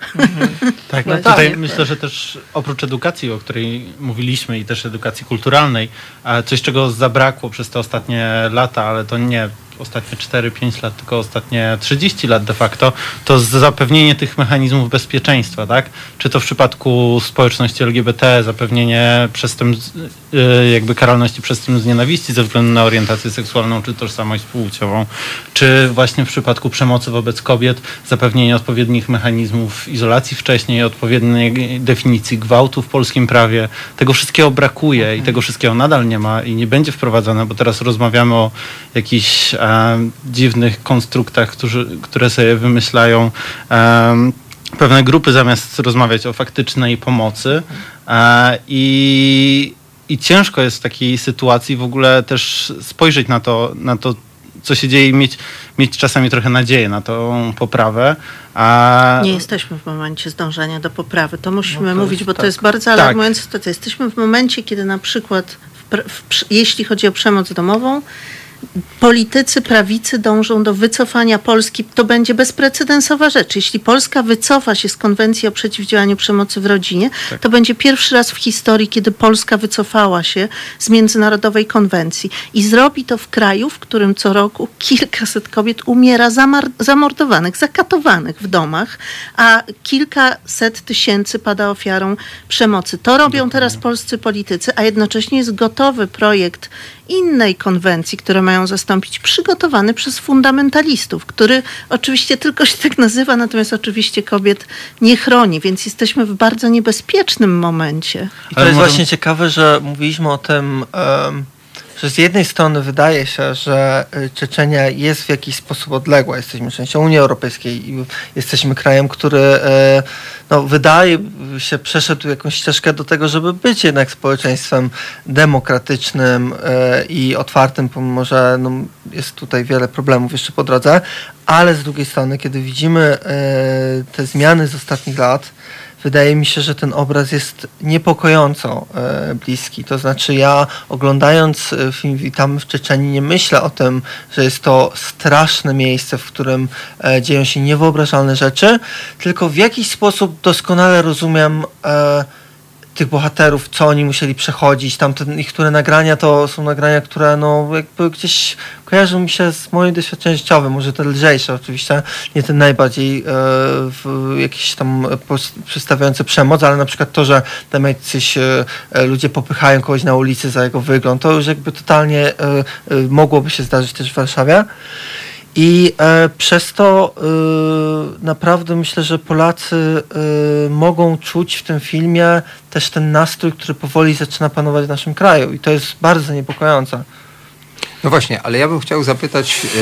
Tak, no tutaj myślę, że też oprócz edukacji, o której mówiliśmy i też edukacji kulturalnej, coś czego zabrakło przez te ostatnie lata, ale to nie ostatnie 4-5 lat, tylko ostatnie 30 lat de facto, to zapewnienie tych mechanizmów bezpieczeństwa, tak? Czy to w przypadku społeczności LGBT, zapewnienie przestępstw, y, jakby karalności przestępstw z nienawiści ze względu na orientację seksualną czy tożsamość płciową, czy właśnie w przypadku przemocy wobec kobiet zapewnienie odpowiednich mechanizmów izolacji wcześniej, odpowiedniej definicji gwałtu w polskim prawie. Tego wszystkiego brakuje i tego wszystkiego nadal nie ma i nie będzie wprowadzone, bo teraz rozmawiamy o jakichś e, dziwnych konstruktach, którzy, które sobie wymyślają em, pewne grupy zamiast rozmawiać o faktycznej pomocy e, i, i ciężko jest w takiej sytuacji w ogóle też spojrzeć na to, na to co się dzieje i mieć, mieć czasami trochę nadzieję na tą poprawę. A Nie jesteśmy w momencie zdążenia do poprawy. To musimy No to mówić, bo to tak. jest bardzo Tak. alarmująca sytuacja. Jesteśmy w momencie, kiedy na przykład, w, w, jeśli chodzi o przemoc domową, politycy prawicy dążą do wycofania Polski. To będzie bezprecedensowa rzecz. Jeśli Polska wycofa się z konwencji o przeciwdziałaniu przemocy w rodzinie, Tak. to będzie pierwszy raz w historii, kiedy Polska wycofała się z międzynarodowej konwencji. I zrobi to w kraju, w którym co roku kilkaset kobiet umiera zamordowanych, zakatowanych w domach, a kilkaset tysięcy pada ofiarą przemocy. To robią teraz polscy politycy, a jednocześnie jest gotowy projekt innej konwencji, które mają zastąpić, przygotowany przez fundamentalistów, który oczywiście tylko się tak nazywa, natomiast oczywiście kobiet nie chroni, więc jesteśmy w bardzo niebezpiecznym momencie. I to Ale jest może- właśnie ciekawe, że mówiliśmy o tym, em, że z jednej strony wydaje się, że y, Czeczenia jest w jakiś sposób odległa. Jesteśmy częścią Unii Europejskiej i jesteśmy krajem, który e, no, wydaje się przeszedł jakąś ścieżkę do tego, żeby być jednak społeczeństwem demokratycznym e, i otwartym, pomimo że no, jest tutaj wiele problemów jeszcze po drodze. Ale z drugiej strony, kiedy widzimy te zmiany z ostatnich lat, wydaje mi się, że ten obraz jest niepokojąco e, bliski. To znaczy ja oglądając e, film Witamy w Czeczeniu nie myślę o tym, że jest to straszne miejsce, w którym e, dzieją się niewyobrażalne rzeczy, tylko w jakiś sposób doskonale rozumiem tych bohaterów, co oni musieli przechodzić. Tamte niektóre nagrania to są nagrania, które no jakby gdzieś kojarzą mi się z moim doświadczeniem życiowym, może te lżejsze oczywiście, nie ten najbardziej e, jakieś tam przedstawiające przemoc, ale na przykład to, że tam jacyś e, ludzie popychają kogoś na ulicy za jego wygląd, to już jakby totalnie e, e, mogłoby się zdarzyć też w Warszawie. I e, przez to e, naprawdę myślę, że Polacy e, mogą czuć w tym filmie też ten nastrój, który powoli zaczyna panować w naszym kraju. I to jest bardzo niepokojące. No właśnie, ale ja bym chciał zapytać yy,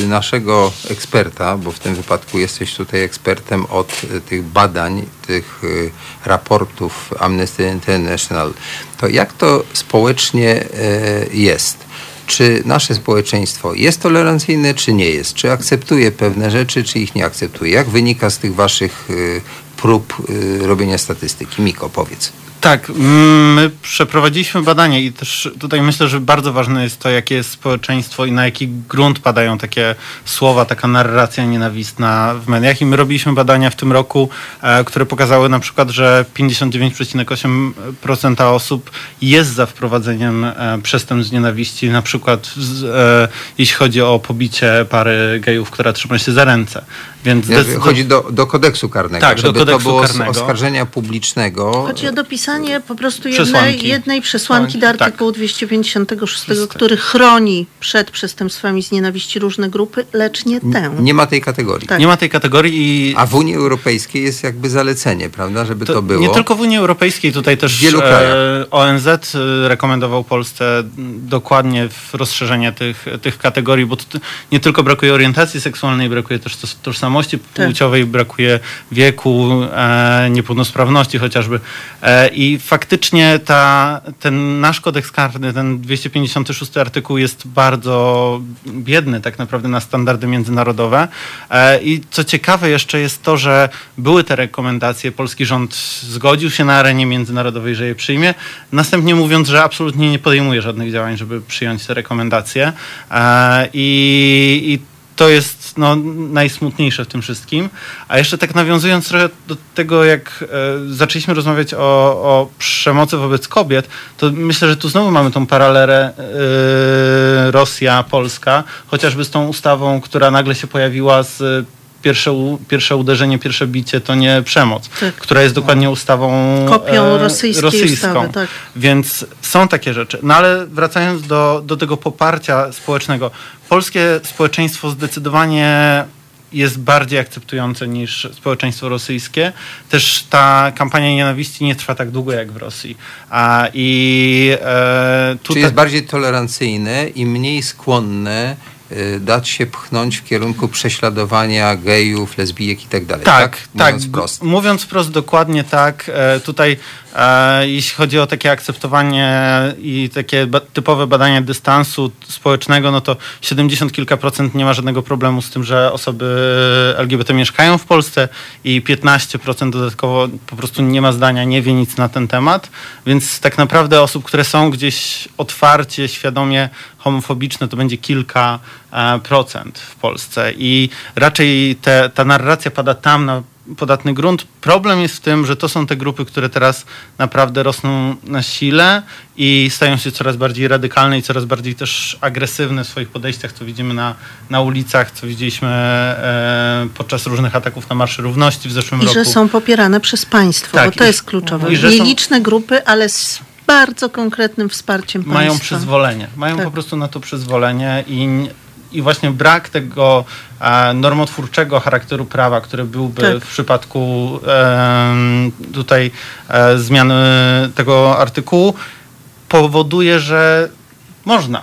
yy, naszego eksperta, bo w tym wypadku jesteś tutaj ekspertem od y, tych badań, tych y, raportów Amnesty International. To jak to społecznie y, jest? Czy nasze społeczeństwo jest tolerancyjne, czy nie jest? Czy akceptuje pewne rzeczy, czy ich nie akceptuje? Jak wynika z tych waszych y, prób y, robienia statystyki? Miko, powiedz. Tak, mm, my przeprowadziliśmy badanie i też tutaj myślę, że bardzo ważne jest to, jakie jest społeczeństwo i na jaki grunt padają takie słowa, taka narracja nienawistna w mediach. I my robiliśmy badania w tym roku, e, które pokazały na przykład, że 59,8% osób jest za wprowadzeniem e, przestępstw z nienawiści, na przykład e, jeśli chodzi o pobicie pary gejów, która trzyma się za ręce. Więc chodzi do, do kodeksu karnego, Tak, do kodeksu to było karnego. oskarżenia publicznego. Chodzi o dopisanie po prostu jednej, Przesłanki. jednej przesłanki do Tak. artykułu 256, Wszystko. który chroni przed przestępstwami z nienawiści różne grupy, lecz nie tę. Nie ma tej kategorii. Tak. nie ma tej kategorii i A w Unii Europejskiej jest jakby zalecenie, prawda, żeby to, było. Nie tylko w Unii Europejskiej, tutaj też W wielu e, krajach. ONZ e, rekomendował Polsce dokładnie w rozszerzenie tych, tych kategorii, bo to, nie tylko brakuje orientacji seksualnej, brakuje też tożsamości Tak. płciowej, brakuje wieku, e, niepełnosprawności chociażby. E, I faktycznie ta, ten nasz kodeks karny, ten 256 artykuł jest bardzo biedny tak naprawdę na standardy międzynarodowe. E, I co ciekawe jeszcze jest to, że były te rekomendacje, polski rząd zgodził się na arenie międzynarodowej, że je przyjmie, następnie mówiąc, że absolutnie nie podejmuje żadnych działań, żeby przyjąć te rekomendacje. E, I, i to jest no, najsmutniejsze w tym wszystkim. A jeszcze tak nawiązując trochę do tego, jak e, zaczęliśmy rozmawiać o, o przemocy wobec kobiet, to myślę, że tu znowu mamy tą paralelę e, Rosja-Polska, chociażby z tą ustawą, która nagle się pojawiła z pierwsze, pierwsze uderzenie, pierwsze bicie to nie przemoc, Tak. która jest dokładnie ustawą Kopią e, rosyjskiej rosyjską. ustawy, tak. Więc są takie rzeczy. No ale wracając do, do tego poparcia społecznego, polskie społeczeństwo zdecydowanie jest bardziej akceptujące niż społeczeństwo rosyjskie. Też ta kampania nienawiści nie trwa tak długo jak w Rosji. A, I e, tutaj jest bardziej tolerancyjne i mniej skłonne dać się pchnąć w kierunku prześladowania gejów, lesbijek i tak dalej. Tak, tak. Mówiąc wprost. Mówiąc wprost, dokładnie tak. E, tutaj jeśli chodzi o takie akceptowanie i takie typowe badania dystansu społecznego, no to 70 kilka procent nie ma żadnego problemu z tym, że osoby LGBT mieszkają w Polsce i 15% dodatkowo po prostu nie ma zdania, nie wie nic na ten temat. Więc tak naprawdę osób, które są gdzieś otwarcie, świadomie homofobiczne, to będzie kilka e, procent w Polsce. I raczej te, ta narracja pada tam na podatny grunt. Problem jest w tym, że to są te grupy, które teraz naprawdę rosną na sile i stają się coraz bardziej radykalne i coraz bardziej też agresywne w swoich podejściach, co widzimy na, na ulicach, co widzieliśmy e, podczas różnych ataków na Marszy Równości w zeszłym I roku. że są popierane przez państwo, Tak, bo to i- jest kluczowe. i że są- Nieliczne grupy, ale z bardzo konkretnym wsparciem mają państwa. przyzwolenie. Mają Tak. po prostu na to przyzwolenie i, i właśnie brak tego e, normotwórczego charakteru prawa, który byłby Tak. w przypadku tutaj e, zmiany tego artykułu, powoduje, że można.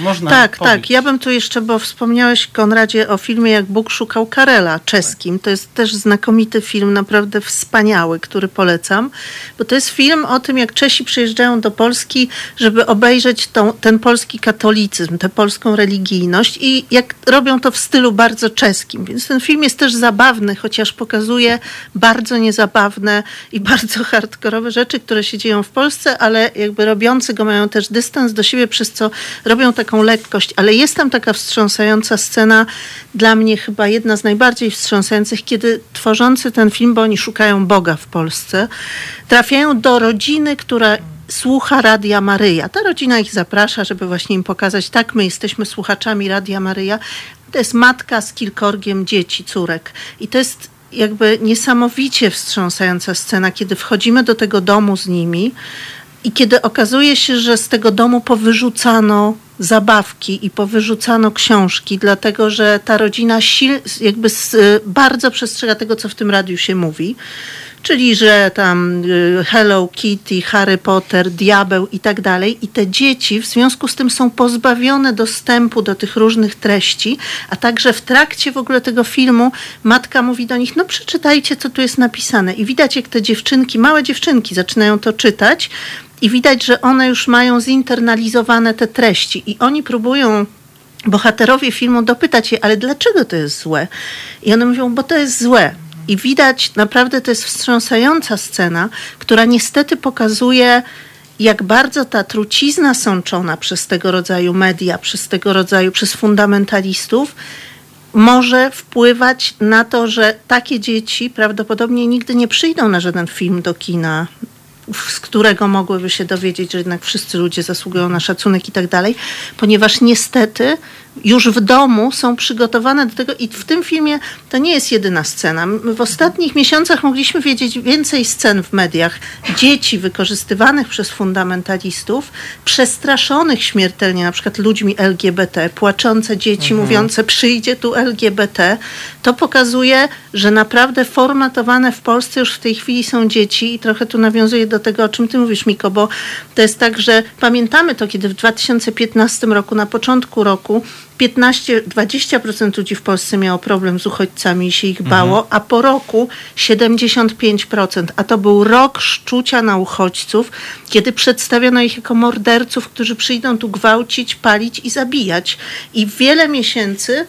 Można Tak, pobić. tak. Ja bym tu jeszcze, bo wspomniałeś, Konradzie, o filmie Jak Bóg szukał Karela, czeskim. To jest też znakomity film, naprawdę wspaniały, który polecam, bo to jest film o tym, jak Czesi przyjeżdżają do Polski, żeby obejrzeć tą, ten polski katolicyzm, tę polską religijność i jak robią to w stylu bardzo czeskim. Więc ten film jest też zabawny, chociaż pokazuje bardzo niezabawne i bardzo hardkorowe rzeczy, które się dzieją w Polsce, ale jakby robiący go mają też dystans do siebie, przez co robią taką lekkość. Ale jest tam taka wstrząsająca scena, dla mnie chyba jedna z najbardziej wstrząsających, kiedy tworzący ten film, bo oni szukają Boga w Polsce, trafiają do rodziny, która słucha Radia Maryja. Ta rodzina ich zaprasza, żeby właśnie im pokazać, tak, my jesteśmy słuchaczami Radia Maryja. To jest matka z kilkorgiem dzieci, córek. I to jest jakby niesamowicie wstrząsająca scena, kiedy wchodzimy do tego domu z nimi i kiedy okazuje się, że z tego domu powyrzucano zabawki i powyrzucano książki, dlatego że ta rodzina sil, jakby s- bardzo przestrzega tego, co w tym radiu się mówi. Czyli, że tam y, Hello Kitty, Harry Potter, Diabeł i tak dalej. I te dzieci w związku z tym są pozbawione dostępu do tych różnych treści, a także w trakcie w ogóle tego filmu matka mówi do nich, no przeczytajcie, co tu jest napisane. I widać, jak te dziewczynki, małe dziewczynki zaczynają to czytać i widać, że one już mają zinternalizowane te treści i oni próbują bohaterowie filmu dopytać je, ale dlaczego to jest złe? I one mówią, bo to jest złe. I widać, naprawdę to jest wstrząsająca scena, która niestety pokazuje, jak bardzo ta trucizna sączona przez tego rodzaju media, przez tego rodzaju, przez fundamentalistów, może wpływać na to, że takie dzieci prawdopodobnie nigdy nie przyjdą na żaden film do kina, z którego mogłyby się dowiedzieć, że jednak wszyscy ludzie zasługują na szacunek i tak dalej, ponieważ niestety już w domu są przygotowane do tego i w tym filmie to nie jest jedyna scena. W ostatnich miesiącach mogliśmy wiedzieć więcej scen w mediach dzieci wykorzystywanych przez fundamentalistów, przestraszonych śmiertelnie na przykład ludźmi LGBT, płaczące dzieci mówiące przyjdzie tu LGBT. To pokazuje, że naprawdę formatowane w Polsce już w tej chwili są dzieci i trochę tu nawiązuję do tego, o czym ty mówisz, Miko, bo to jest tak, że pamiętamy to, kiedy w 2015 roku, na początku roku 15-20% ludzi w Polsce miało problem z uchodźcami i się ich bało, a po roku 75%. A to był rok szczucia na uchodźców, kiedy przedstawiono ich jako morderców, którzy przyjdą tu gwałcić, palić i zabijać. I wiele miesięcy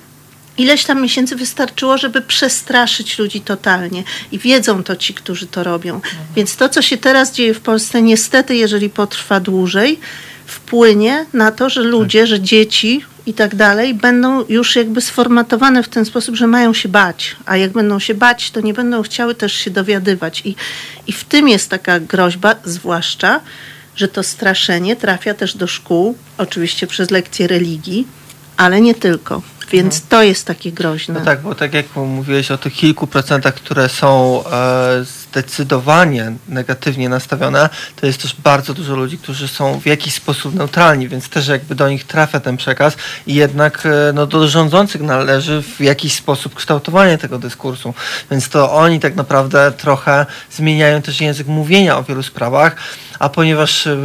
Ileś tam miesięcy wystarczyło, żeby przestraszyć ludzi totalnie. I wiedzą to ci, którzy to robią. Więc to, co się teraz dzieje w Polsce, niestety, jeżeli potrwa dłużej, wpłynie na to, że ludzie, że dzieci i tak dalej będą już jakby sformatowane w ten sposób, że mają się bać. A jak będą się bać, to nie będą chciały też się dowiadywać. I, i w tym jest taka groźba, zwłaszcza, że to straszenie trafia też do szkół, oczywiście przez lekcje religii, ale nie tylko. Więc to jest takie groźne. No tak, bo tak jak mówiłeś o tych kilku procentach, które są e, zdecydowanie negatywnie nastawione, to jest też bardzo dużo ludzi, którzy są w jakiś sposób neutralni, więc też jakby do nich trafia ten przekaz i jednak e, no, do rządzących należy w jakiś sposób kształtowanie tego dyskursu. Więc to oni tak naprawdę trochę zmieniają też język mówienia o wielu sprawach, a ponieważ e,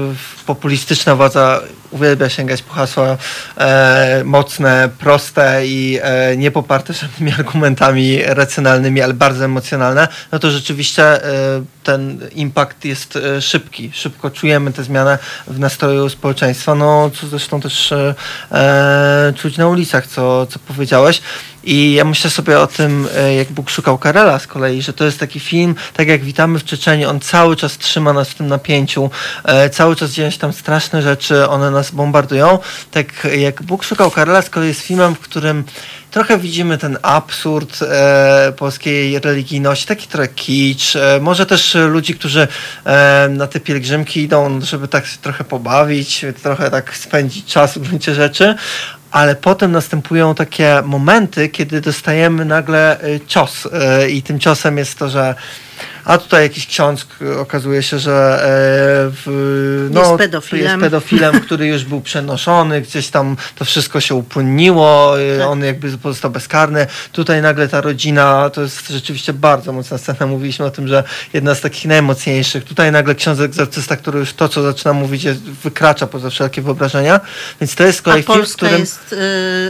populistyczna władza uwielbia sięgać po hasła e, mocne, proste i e, nie poparte żadnymi argumentami racjonalnymi, ale bardzo emocjonalne, no to rzeczywiście e, ten impact jest e, szybki. Szybko czujemy tę zmianę w nastroju społeczeństwa, no co zresztą też e, e, czuć na ulicach, co, co powiedziałeś. I ja myślę sobie o tym, e, jak Bóg szukał Karela z kolei, że to jest taki film, tak jak Witamy w Czeczeni, on cały czas trzyma nas w tym napięciu, e, cały czas dzieją się tam straszne rzeczy, one nas bombardują. Tak jak Bóg szukał Karela z kolei jest filmem, w którym trochę widzimy ten absurd e, polskiej religijności, taki trochę kicz, e, może też ludzi, którzy e, na te pielgrzymki idą, żeby tak się trochę pobawić, trochę tak spędzić czas w gruncie rzeczy, ale potem następują takie momenty, kiedy dostajemy nagle y, cios y, i tym ciosem jest to, że a tutaj jakiś ksiądz y, okazuje się, że e, w, no, Jest pedofilem. jest pedofilem, który już był przenoszony, gdzieś tam to wszystko się upłynniło, y, Tak. on jakby pozostał bezkarny. Tutaj nagle ta rodzina, to jest rzeczywiście bardzo mocna scena, mówiliśmy o tym, że jedna z takich najmocniejszych. Tutaj nagle ksiądz egzorcysta, który już to, co zaczyna mówić, wykracza poza wszelkie wyobrażenia, więc to jest kolei film, w którym... jest y,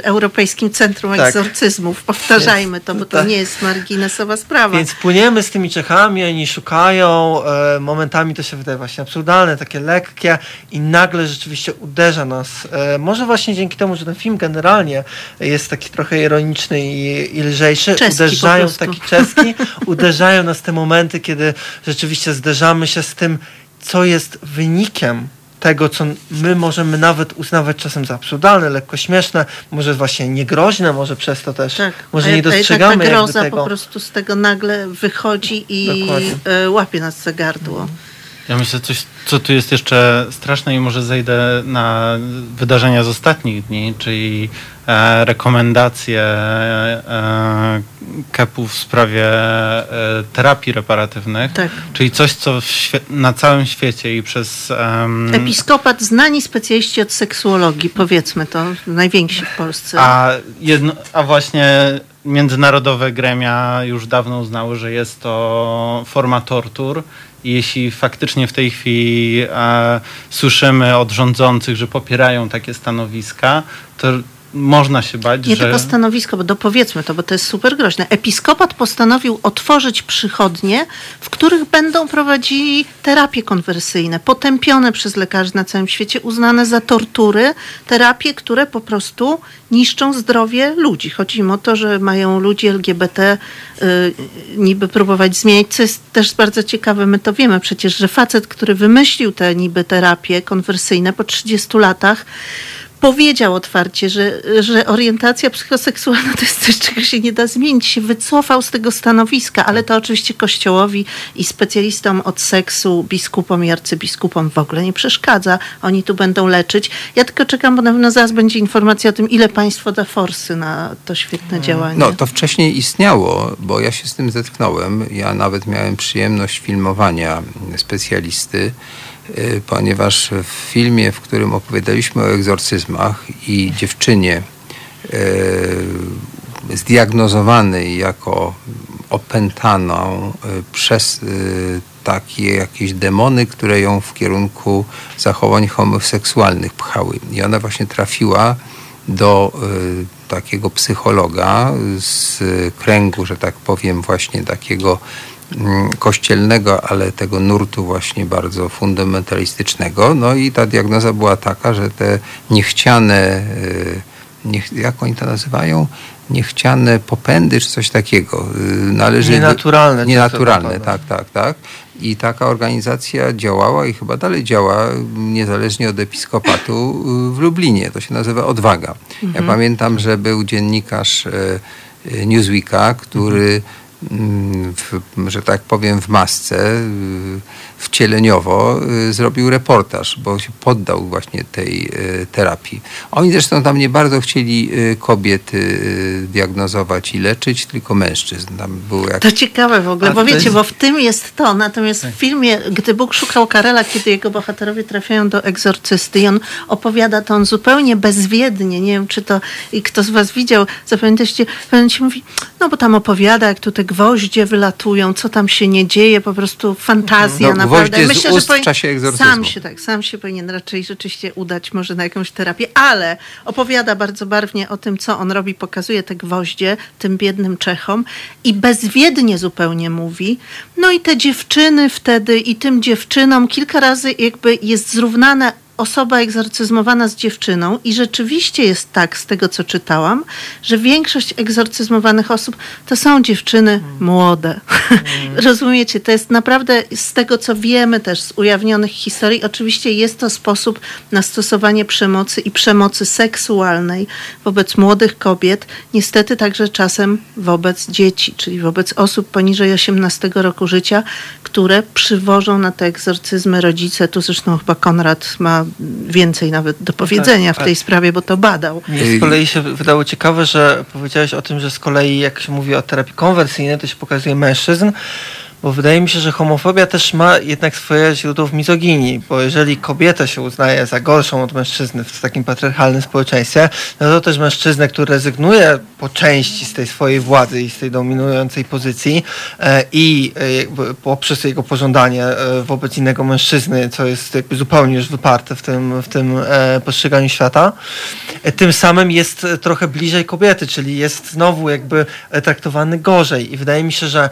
Europejskim Centrum Tak. Egzorcyzmów. Powtarzajmy to, bo to tak. nie jest marginesowa sprawa. Więc płyniemy z tymi Czechami, oni szukają, e, momentami to się wydaje właśnie absurdalne, takie lekkie i nagle rzeczywiście uderza nas. E, może właśnie dzięki temu, że ten film generalnie jest taki trochę ironiczny i, i lżejszy, Czeski uderzają taki czeski, uderzają nas te momenty, kiedy rzeczywiście zderzamy się z tym, co jest wynikiem tego, co my możemy nawet uznawać czasem za absurdalne, lekko śmieszne, może właśnie niegroźne, może przez to też, tak. może A nie jak- a dostrzegamy ta groza tego. po prostu z tego nagle wychodzi i Dokładnie. y, łapie nas za gardło. Ja myślę, coś, co tu jest jeszcze straszne i może zejdę na wydarzenia z ostatnich dni, czyli e, rekomendacje e, KEP-u w sprawie e, terapii reparatywnych. Tak. Czyli coś, co na całym świecie i przez... em, Episkopat, znani specjaliści od seksuologii, powiedzmy to, najwięksi w Polsce. A, jedno, a właśnie międzynarodowe gremia już dawno uznały, że jest to forma tortur. Jeśli faktycznie w tej chwili e, słyszymy od rządzących, że popierają takie stanowiska, to można się bać, Nie że... tylko stanowisko, bo dopowiedzmy to, bo to jest super groźne. Episkopat postanowił otworzyć przychodnie, w których będą prowadzili terapie konwersyjne, potępione przez lekarzy na całym świecie, uznane za tortury, terapie, które po prostu niszczą zdrowie ludzi. Chodzi im o to, że mają ludzi LGBT y, niby próbować zmieniać, co jest też bardzo ciekawe. My to wiemy przecież, że facet, który wymyślił te niby terapie konwersyjne po 30 latach, powiedział otwarcie, że, że orientacja psychoseksualna to jest coś, czego się nie da zmienić. Się wycofał z tego stanowiska, ale to oczywiście Kościołowi i specjalistom od seksu, biskupom i arcybiskupom w ogóle nie przeszkadza. Oni tu będą leczyć. Ja tylko czekam, bo na pewno zaraz będzie informacja o tym, ile państwo da forsy na to świetne działanie. No, to wcześniej istniało, bo ja się z tym zetknąłem. Ja nawet miałem przyjemność filmowania specjalisty, ponieważ w filmie, w którym opowiadaliśmy o egzorcyzmach i dziewczynie y, zdiagnozowanej jako opętaną y, przez y, takie jakieś demony, które ją w kierunku zachowań homoseksualnych pchały. I ona właśnie trafiła do y, takiego psychologa z kręgu, że tak powiem, właśnie takiego kościelnego, ale tego nurtu właśnie bardzo fundamentalistycznego. No i ta diagnoza była taka, że te niechciane, y, niech, jak oni to nazywają? Niechciane popędy, czy coś takiego. y, Należy Nienaturalne Nienaturalne, tak, tak, tak. I taka organizacja działała i chyba dalej działa, niezależnie od episkopatu y, w Lublinie. To się nazywa Odwaga. Ja pamiętam, że był dziennikarz Newsweeka, który mm, w, że tak powiem w masce, y, wcieleniowo y, zrobił reportaż, bo się poddał właśnie tej y, terapii. Oni zresztą tam nie bardzo chcieli y, kobiety diagnozować i leczyć, tylko mężczyzn. Tam było jak To ciekawe w ogóle, bo wiecie, jest- bo w tym jest to. Natomiast w filmie, gdy Bóg szukał Karela, kiedy jego bohaterowie trafiają do egzorcysty i on opowiada to on zupełnie bezwiednie. Nie wiem, czy to i kto z was widział, zapamiętacie, pamiętacie, mówi, no bo tam opowiada, jak tu te gwoździe wylatują, co tam się nie dzieje, po prostu fantazja No, na Gwoździe z ust w powin- czasie egzorcyzmu. Sam się tak, sam się powinien raczej rzeczywiście udać może na jakąś terapię, ale opowiada bardzo barwnie o tym, co on robi, pokazuje te gwoździe tym biednym Czechom i bezwiednie zupełnie mówi. No i te dziewczyny wtedy i tym dziewczynom kilka razy jakby jest zrównana osoba egzorcyzmowana z dziewczyną i rzeczywiście jest tak, z tego co czytałam, że większość egzorcyzmowanych osób to są dziewczyny młode. Rozumiecie? To jest naprawdę z tego co wiemy też z ujawnionych historii, oczywiście jest to sposób na stosowanie przemocy i przemocy seksualnej wobec młodych kobiet, niestety także czasem wobec dzieci, czyli wobec osób poniżej 18 roku życia, które przywożą na te egzorcyzmy rodzice. Tu zresztą chyba Konrad ma więcej nawet do powiedzenia w tak. tej sprawie, bo to badał. Mnie z kolei się wydało ciekawe, że powiedziałeś o tym, że z kolei jak się mówi o terapii konwersyjnej, to się pokazuje mężczyzn, bo wydaje mi się, że homofobia też ma jednak swoje źródło w mizoginii, bo jeżeli kobietę się uznaje za gorszą od mężczyzny w takim patriarchalnym społeczeństwie, no to też mężczyznę, który rezygnuje po części z tej swojej władzy i z tej dominującej pozycji e, i e, poprzez jego pożądanie e, wobec innego mężczyzny, co jest jakby zupełnie już wyparte w tym, w tym postrzeganiu świata, tym samym jest trochę bliżej kobiety, czyli jest znowu jakby traktowany gorzej. I wydaje mi się, że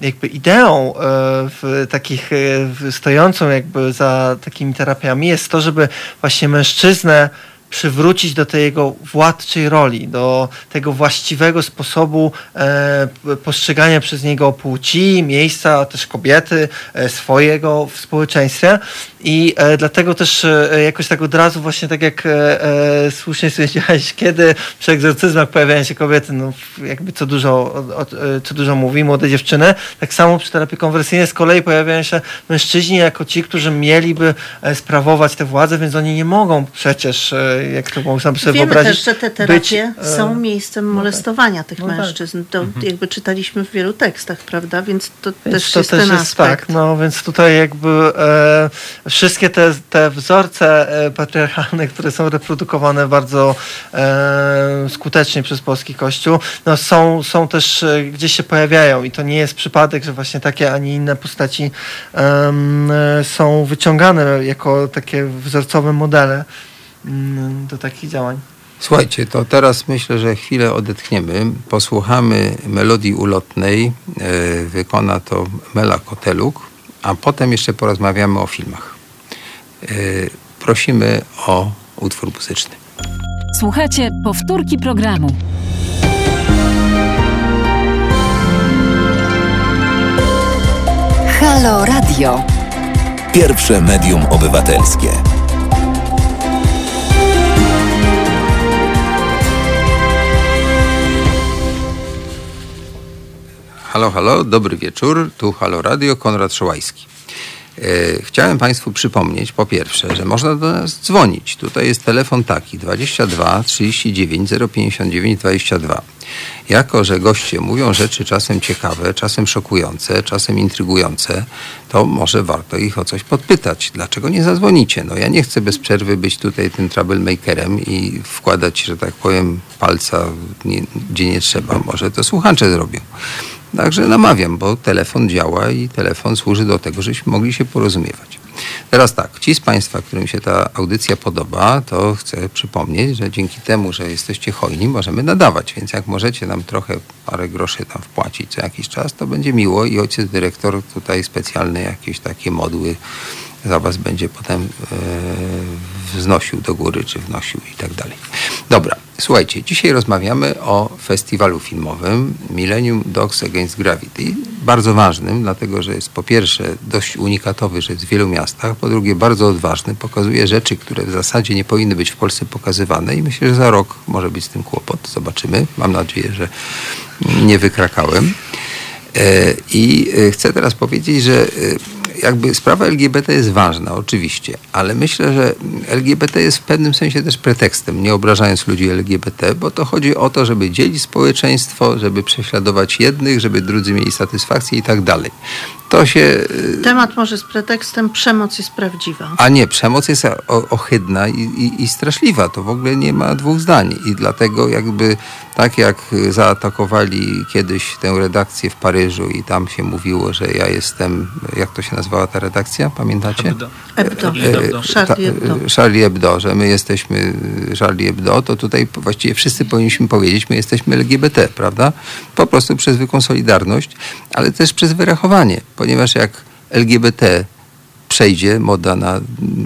jakby ideą e, w takich e, stojącą jakby za takimi terapiami jest to, żeby właśnie mężczyznę przywrócić do tej jego władczej roli, do tego właściwego sposobu e, postrzegania przez niego płci, miejsca, też kobiety, e, swojego w społeczeństwie. I e, dlatego też e, jakoś tak od razu właśnie tak jak e, e, słusznie stwierdziłeś, kiedy przy egzorcyzmach pojawiają się kobiety, no jakby co dużo, o, o, co dużo mówi, młode dziewczyny, tak samo przy terapii konwersyjnej z kolei pojawiają się mężczyźni jako ci, którzy mieliby sprawować tę władzę, więc oni nie mogą przecież, jak to można sobie Wiemy wyobrazić, też, że te terapie być, e, są miejscem molestowania tych No tak. mężczyzn. To jakby czytaliśmy w wielu tekstach, prawda? Więc to Więc też to jest też ten jest aspekt. tak, no więc tutaj jakby e, wszystkie te, te wzorce e, patriarchalne, które są reprodukowane bardzo e, skutecznie przez polski kościół, no są, są też e, gdzieś się pojawiają i to nie jest przypadek, że właśnie takie, a nie inne postaci e, są wyciągane jako takie wzorcowe modele do takich działań. Słuchajcie, to teraz myślę, że chwilę odetchniemy. Posłuchamy melodii ulotnej. E, wykona to Mela Koteluk, a potem jeszcze porozmawiamy o filmach. E, prosimy o utwór muzyczny. Słuchajcie powtórki programu. Halo Radio. Pierwsze medium obywatelskie. Halo, halo, dobry wieczór. Tu Halo Radio, Konrad Szołajski. E, Chciałem Państwu przypomnieć, po pierwsze, że można do nas dzwonić. Tutaj jest telefon taki 22 39 059 22. Jako, że goście mówią rzeczy czasem ciekawe, czasem szokujące, czasem intrygujące, to może warto ich o coś podpytać. Dlaczego nie zadzwonicie? No ja nie chcę bez przerwy być tutaj tym troublemakerem i wkładać, że tak powiem, palca gdzie nie trzeba. Może to słuchacze zrobią. Także namawiam, bo telefon działa i telefon służy do tego, żebyśmy mogli się porozumiewać. Teraz tak, ci z Państwa, którym się ta audycja podoba, to chcę przypomnieć, że dzięki temu, że jesteście hojni, możemy nadawać, więc jak możecie nam trochę parę groszy tam wpłacić co jakiś czas, to będzie miło i ojciec dyrektor tutaj specjalne jakieś takie modły za Was będzie potem e, wznosił do góry, czy wnosił i tak dalej. Dobra, słuchajcie, dzisiaj rozmawiamy o festiwalu filmowym Millennium Dogs Against Gravity. Bardzo ważnym, dlatego że jest po pierwsze dość unikatowy, że jest w wielu miastach, po drugie bardzo odważny, pokazuje rzeczy, które w zasadzie nie powinny być w Polsce pokazywane i myślę, że za rok może być z tym kłopot. Zobaczymy. Mam nadzieję, że nie wykrakałem. E, I e, chcę teraz powiedzieć, że e, jakby sprawa LGBT jest ważna, oczywiście, ale myślę, że LGBT jest w pewnym sensie też pretekstem, nie obrażając ludzi LGBT, bo to chodzi o to, żeby dzielić społeczeństwo, żeby prześladować jednych, żeby drudzy mieli satysfakcję i tak dalej. To się Temat może z pretekstem przemoc jest prawdziwa. A nie, przemoc jest ohydna i, i, i straszliwa. To w ogóle nie ma dwóch zdań. I dlatego jakby tak jak zaatakowali kiedyś tę redakcję w Paryżu i tam się mówiło, że ja jestem, jak to się nazywała ta redakcja, pamiętacie? Hebdo. Hebdo. Hebdo. Charlie Ta- Hebdo. Charlie Hebdo, że my jesteśmy Charlie Hebdo, to tutaj właściwie wszyscy powinniśmy powiedzieć, my jesteśmy LGBT, prawda? Po prostu przez zwykłą solidarność, ale też przez wyrachowanie, ponieważ jak LGBT przejdzie, moda na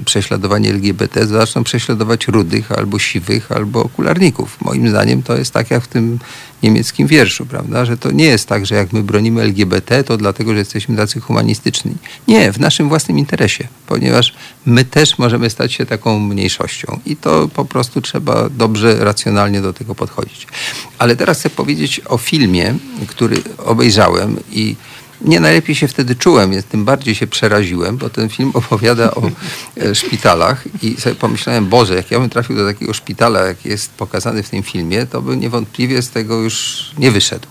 prześladowanie LGBT, zaczną prześladować rudych, albo siwych, albo okularników. Moim zdaniem to jest tak jak w tym niemieckim wierszu, prawda? Że to nie jest tak, że jak my bronimy LGBT, to dlatego, że jesteśmy tacy humanistyczni. Nie, w naszym własnym interesie, ponieważ my też możemy stać się taką mniejszością i to po prostu trzeba dobrze, racjonalnie do tego podchodzić. Ale teraz chcę powiedzieć o filmie, który obejrzałem i nie najlepiej się wtedy czułem, więc tym bardziej się przeraziłem, bo ten film opowiada o e, szpitalach i sobie pomyślałem, Boże, jak ja bym trafił do takiego szpitala, jak jest pokazany w tym filmie, to bym niewątpliwie z tego już nie wyszedł.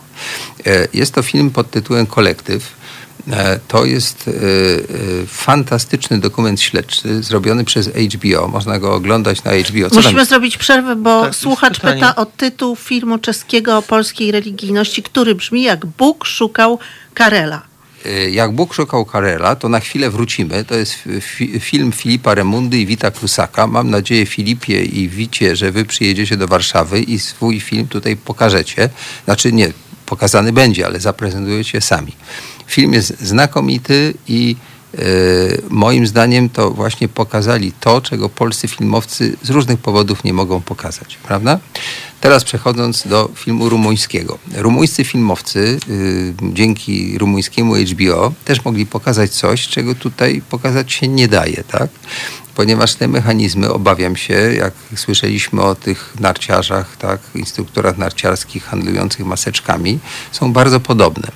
E, Jest to film pod tytułem Kolektyw. E, To jest fantastyczny dokument śledczy zrobiony przez HBO. Można go oglądać na HBO. Co tam Musimy zrobić przerwę, bo Tak, słuchacz pyta o tytuł filmu czeskiego o polskiej religijności, który brzmi jak Bóg szukał Karela. Y, Jak Bóg szukał Karela, to na chwilę wrócimy. To jest fi- film Filipa Remundy i Wita Krusaka. Mam nadzieję, Filipie i Wicie, że wy przyjedziecie do Warszawy i swój film tutaj pokażecie. Znaczy nie, pokazany będzie, ale zaprezentujecie sami. Film jest znakomity i moim zdaniem to właśnie pokazali to, czego polscy filmowcy z różnych powodów nie mogą pokazać, prawda? Teraz przechodząc do filmu rumuńskiego. Rumuńscy filmowcy y, dzięki rumuńskiemu HBO też mogli pokazać coś, czego tutaj pokazać się nie daje, tak? Ponieważ te mechanizmy, obawiam się, jak słyszeliśmy o tych narciarzach, tak, instruktorach narciarskich handlujących maseczkami, są bardzo podobne.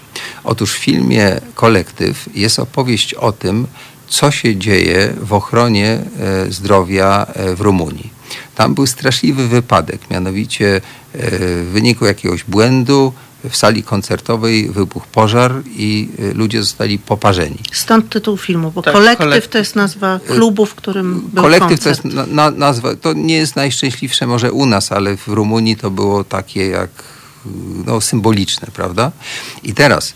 Otóż w filmie Kolektyw jest opowieść o tym, co się dzieje w ochronie e, zdrowia e, w Rumunii. Tam był straszliwy wypadek, mianowicie e, w wyniku jakiegoś błędu w sali koncertowej wybuchł pożar i e, ludzie zostali poparzeni. Stąd tytuł filmu, bo Tak, kolektyw kolektyw. to jest nazwa klubu, w którym był Kolektyw to koncert. jest na, na, nazwa, to nie jest najszczęśliwsze może u nas, ale w Rumunii to było takie jak no, symboliczne, prawda? I teraz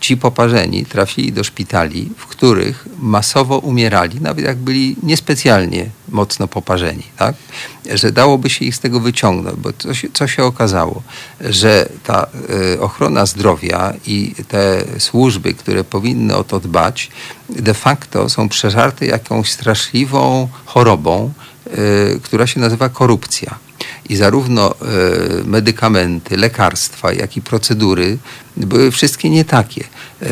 ci poparzeni trafili do szpitali, w których masowo umierali, nawet jak byli niespecjalnie mocno poparzeni, tak? Że dałoby się ich z tego wyciągnąć, bo co się, co się okazało? Że ta e, ochrona zdrowia i te służby, które powinny o to dbać, de facto są przeżarte jakąś straszliwą chorobą, e, która się nazywa korupcja. I zarówno e, medykamenty, lekarstwa, jak i procedury były wszystkie nie takie. E,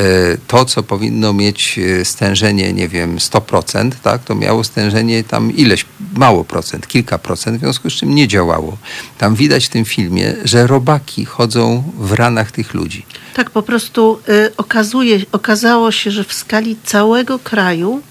to, co powinno mieć e, stężenie, nie wiem, 100%, tak, to miało stężenie tam ileś, mało procent, kilka procent, w związku z czym nie działało. Tam widać w tym filmie, że robaki chodzą w ranach tych ludzi. Tak, po prostu y, okazuje, okazało się, że w skali całego kraju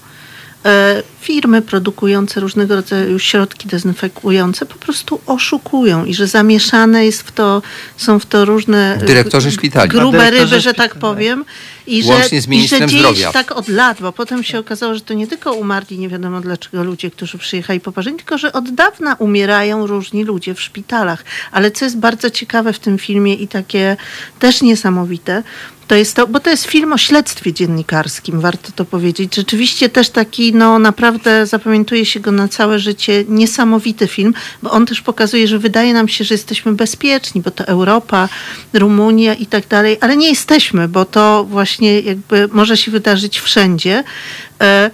firmy produkujące różnego rodzaju środki dezynfekujące po prostu oszukują i że zamieszane jest w to, są w to różne Dyrektorzy szpitali. grube Dyrektorzy ryby, że tak powiem. I że, Łącznie z i że dzieje zdrowia. się tak od lat, bo potem się okazało, że to nie tylko umarli nie wiadomo dlaczego ludzie, którzy przyjechali poparzeni, tylko że od dawna umierają różni ludzie w szpitalach. Ale co jest bardzo ciekawe w tym filmie i takie też niesamowite, to jest to, bo to jest film o śledztwie dziennikarskim, warto to powiedzieć. Rzeczywiście też taki, no naprawdę zapamiętuje się go na całe życie, niesamowity film, bo on też pokazuje, że wydaje nam się, że jesteśmy bezpieczni, bo to Europa, Rumunia i tak dalej, ale nie jesteśmy, bo to właśnie jakby może się wydarzyć wszędzie. E,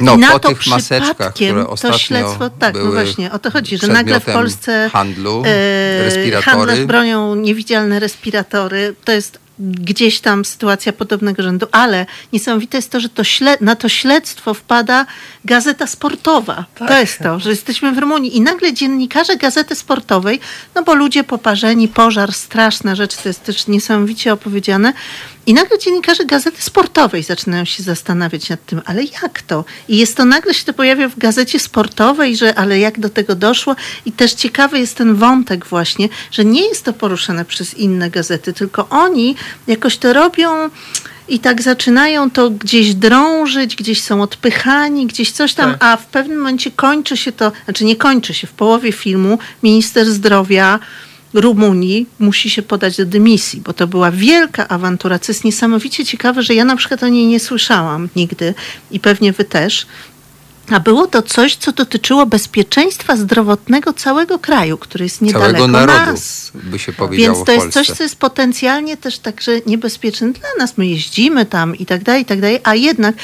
No, I na po to tych maseczkach, które to ostatnio śledztwo, tak, no były właśnie, o to chodzi, że nagle w Polsce handlu, e, respiratory. bronią niewidzialne respiratory, to jest gdzieś tam sytuacja podobnego rzędu, ale niesamowite jest to, że to na to śledztwo wpada gazeta sportowa. To jest to, że jesteśmy w Rumunii i nagle dziennikarze gazety sportowej, no bo ludzie poparzeni, pożar, straszna rzecz, to jest też niesamowicie opowiedziane, I nagle dziennikarze gazety sportowej zaczynają się zastanawiać nad tym, ale jak to? I jest to nagle się to pojawia w gazecie sportowej, że ale jak do tego doszło? I też ciekawy jest ten wątek właśnie, że nie jest to poruszane przez inne gazety, tylko oni jakoś to robią i tak zaczynają to gdzieś drążyć, gdzieś są odpychani, gdzieś coś tam, Tak. a w pewnym momencie kończy się to, znaczy nie kończy się, w połowie filmu minister zdrowia Rumunii musi się podać do dymisji, bo to była wielka awantura, co jest niesamowicie ciekawe, że ja na przykład o niej nie słyszałam nigdy i pewnie wy też. A było to coś, co dotyczyło bezpieczeństwa zdrowotnego całego kraju, który jest niedaleko Całego narodu, nas. by się powiedziało Więc to jest coś, co jest potencjalnie też także niebezpieczne dla nas. My jeździmy tam i tak dalej, i tak dalej, a jednak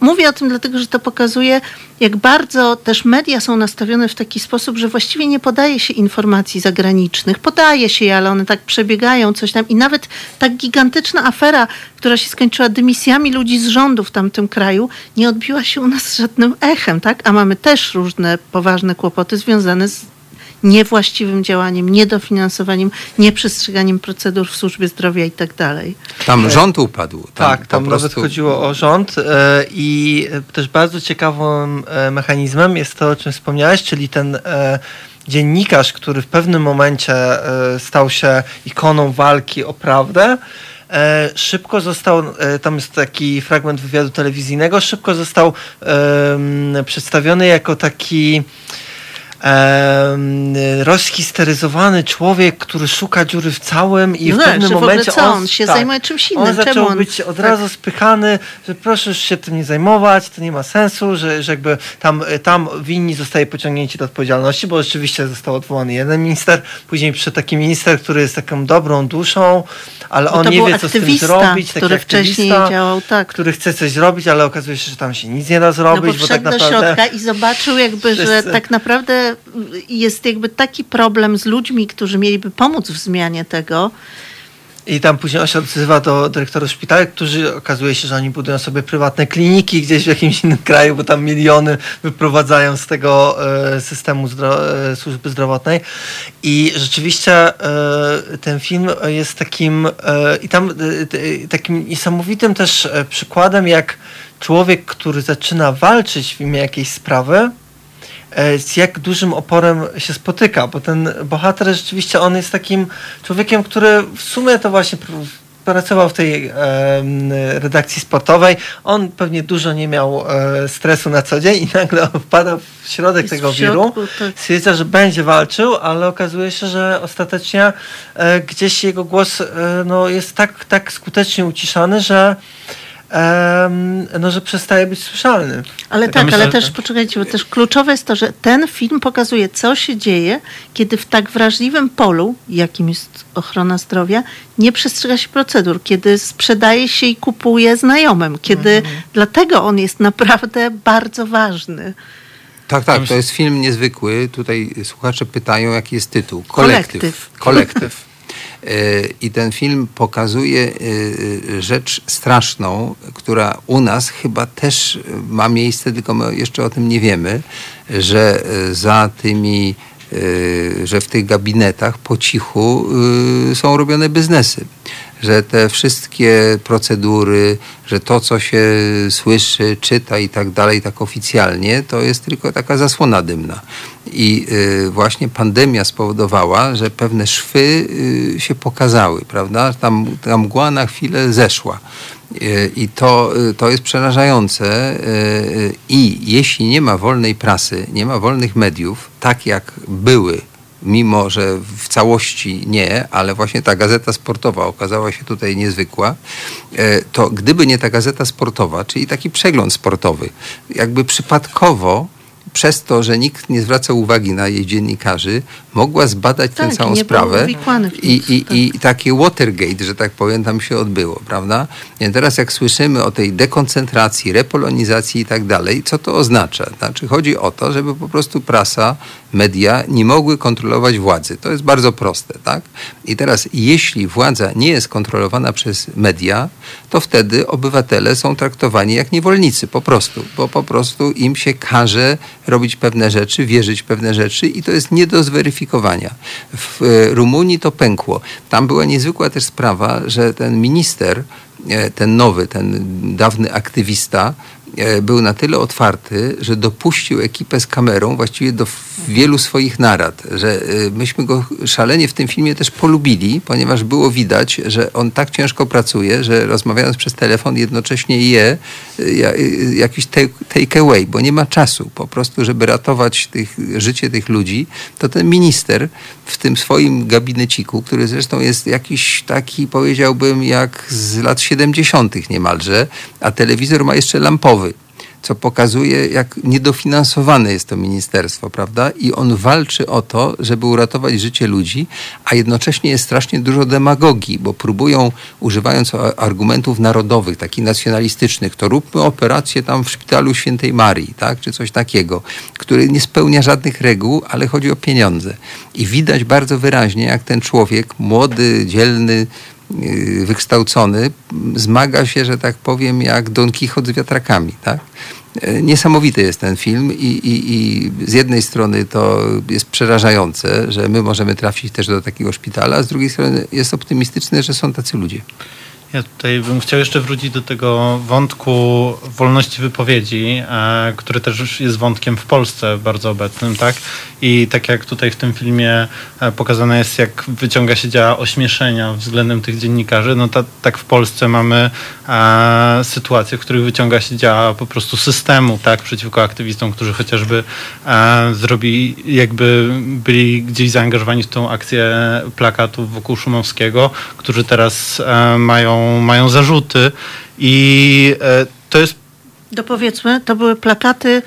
mówię o tym dlatego, że to pokazuje, jak bardzo też media są nastawione w taki sposób, że właściwie nie podaje się informacji zagranicznych. Podaje się je, ale one tak przebiegają, coś tam. I nawet tak gigantyczna afera, która się skończyła dymisjami ludzi z rządu w tamtym kraju, nie odbiła się u nas żadnym echem, tak? A mamy też różne poważne kłopoty związane z niewłaściwym działaniem, niedofinansowaniem, nieprzestrzeganiem procedur w służbie zdrowia i tak dalej. Tam rząd upadł. Tam Tak, tam po nawet prostu... chodziło o rząd e, i e, też bardzo ciekawym e, mechanizmem jest to, o czym wspomniałeś, czyli ten dziennikarz, który w pewnym momencie stał się ikoną walki o prawdę. E, szybko został, e, tam jest taki fragment wywiadu telewizyjnego, szybko został przedstawiony jako taki em, rozhisteryzowany człowiek, który szuka dziury w całym i No w tak, pewnym że w momencie co, on się zajmuje czymś innym. On Czemu zaczął on- być od tak. razu spychany, że proszę już się tym nie zajmować, to nie ma sensu, że, że jakby tam, tam winni zostaje pociągnięci do odpowiedzialności, bo rzeczywiście został odwołany jeden minister, później przyszedł taki minister, który jest taką dobrą duszą, ale Bo on nie wie, co z tym zrobić. taki który wcześniej działał tak. który chce coś zrobić, ale okazuje się, że tam się nic nie da No zrobić, bo bo wszedł tak do naprawdę... środka i zobaczył jakby, że Wszyscy- tak naprawdę jest jakby taki problem z ludźmi, którzy mieliby pomóc w zmianie tego. I tam później on się odzywa do dyrektorów szpitali, którzy okazuje się, że oni budują sobie prywatne kliniki gdzieś w jakimś innym kraju, bo tam miliony wyprowadzają z tego e, systemu zdro, e, służby zdrowotnej. I rzeczywiście e, ten film jest takim i tam takim niesamowitym też przykładem, jak człowiek, który zaczyna walczyć w imię jakiejś sprawy, z jak dużym oporem się spotyka, bo ten bohater rzeczywiście on jest takim człowiekiem, który w sumie to właśnie pr- pracował w tej em, redakcji sportowej. On pewnie dużo nie miał e, stresu na co dzień i nagle wpada w środek Jest tego w wiru. środku, tak. Stwierdza, że będzie walczył, ale okazuje się, że ostatecznie e, gdzieś jego głos e, no, jest tak, tak skutecznie uciszany, że no, że przestaje być słyszalny. Ale tak, myślę, ale też poczekajcie, bo też kluczowe jest to, że ten film pokazuje, co się dzieje, kiedy w tak wrażliwym polu, jakim jest ochrona zdrowia, nie przestrzega się procedur, kiedy sprzedaje się i kupuje znajomym, kiedy Mhm. dlatego on jest naprawdę bardzo ważny. Tak, tak, to jest film niezwykły. Tutaj słuchacze pytają, jaki jest tytuł. Kolektyw. Kolektyw. E, I ten film pokazuje e, e, rzecz straszną, która u nas chyba też ma miejsce, tylko my jeszcze o tym nie wiemy, że e, za tymi, że w tych gabinetach po cichu są robione biznesy. Że te wszystkie procedury, że to, co się słyszy, czyta i tak dalej, tak oficjalnie, to jest tylko taka zasłona dymna. I y, właśnie pandemia spowodowała, że pewne szwy y, się pokazały, prawda? Tam, ta mgła na chwilę zeszła. Y, I to, to jest przerażające. I jeśli nie ma wolnej prasy, nie ma wolnych mediów, tak jak były mimo że w całości nie, ale właśnie ta gazeta sportowa okazała się tutaj niezwykła, e, to gdyby nie ta gazeta sportowa, czyli taki przegląd sportowy, jakby przypadkowo przez to, że nikt nie zwracał uwagi na jej dziennikarzy, mogła zbadać Tak, tę całą sprawę i, i, tak. i takie Watergate, że tak powiem, tam się odbyło, prawda? I teraz jak słyszymy o tej dekoncentracji, repolonizacji i tak dalej, co to oznacza? Znaczy chodzi o to, żeby po prostu prasa, media nie mogły kontrolować władzy. To jest bardzo proste, tak? I teraz jeśli władza nie jest kontrolowana przez media, to wtedy obywatele są traktowani jak niewolnicy, po prostu, bo po prostu im się każe robić pewne rzeczy, wierzyć pewne rzeczy i to jest nie do zweryfikowania. W e, Rumunii to pękło. Tam była niezwykła też sprawa, że ten minister e, ten nowy, ten dawny aktywista, był na tyle otwarty, że dopuścił ekipę z kamerą właściwie do wielu swoich narad, że e, myśmy go szalenie w tym filmie też polubili, ponieważ było widać, że on tak ciężko pracuje, że rozmawiając przez telefon jednocześnie je e, ja- e, jakiś take- take away, bo nie ma czasu po prostu, żeby ratować tych, życie tych ludzi, to ten minister w tym swoim gabineciku, który zresztą jest jakiś taki, powiedziałbym, jak z lat 70. niemalże, a telewizor ma jeszcze lampowy co pokazuje, jak niedofinansowane jest to ministerstwo, prawda? I on walczy o to, żeby uratować życie ludzi, a jednocześnie jest strasznie dużo demagogii, bo próbują, używając argumentów narodowych, takich nacjonalistycznych, to róbmy operację tam w szpitalu świętej Marii, tak? Czy coś takiego, który nie spełnia żadnych reguł, ale chodzi o pieniądze. I widać bardzo wyraźnie, jak ten człowiek, młody, dzielny, wykształcony, m, zmaga się, że tak powiem, jak Don Quixote z wiatrakami, tak? E, Niesamowity jest ten film i, i, i z jednej strony to jest przerażające, że my możemy trafić też do takiego szpitala, a z drugiej strony jest optymistyczne, że są tacy ludzie. Ja tutaj bym chciał jeszcze wrócić do tego wątku wolności wypowiedzi, e, który też jest wątkiem w Polsce bardzo obecnym, tak? I tak jak tutaj w tym filmie e, pokazane jest, jak wyciąga się działa ośmieszenia względem tych dziennikarzy, no ta, tak w Polsce mamy e, sytuacje, w których wyciąga się działa po prostu systemu, tak? Przeciwko aktywistom, którzy chociażby zrobili, jakby byli gdzieś zaangażowani w tą akcję plakatów wokół Szumowskiego, którzy teraz e, mają, zarzuty i e, to jest Dopowiedzmy, to były plakaty,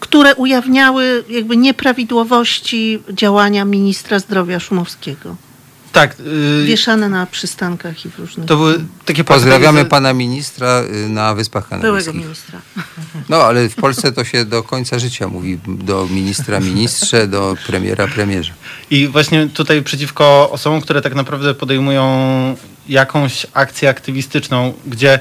które ujawniały jakby nieprawidłowości działania ministra zdrowia Szumowskiego. Tak, y, Wieszane na przystankach i w różnych... to były takie Pozdrawiamy pana ministra y, na Wyspach Byłego Kanaryjskich. ministra. No, ale w Polsce to się do końca życia mówi do ministra ministrze, do premiera premierze. I właśnie tutaj przeciwko osobom, które tak naprawdę podejmują jakąś akcję aktywistyczną, gdzie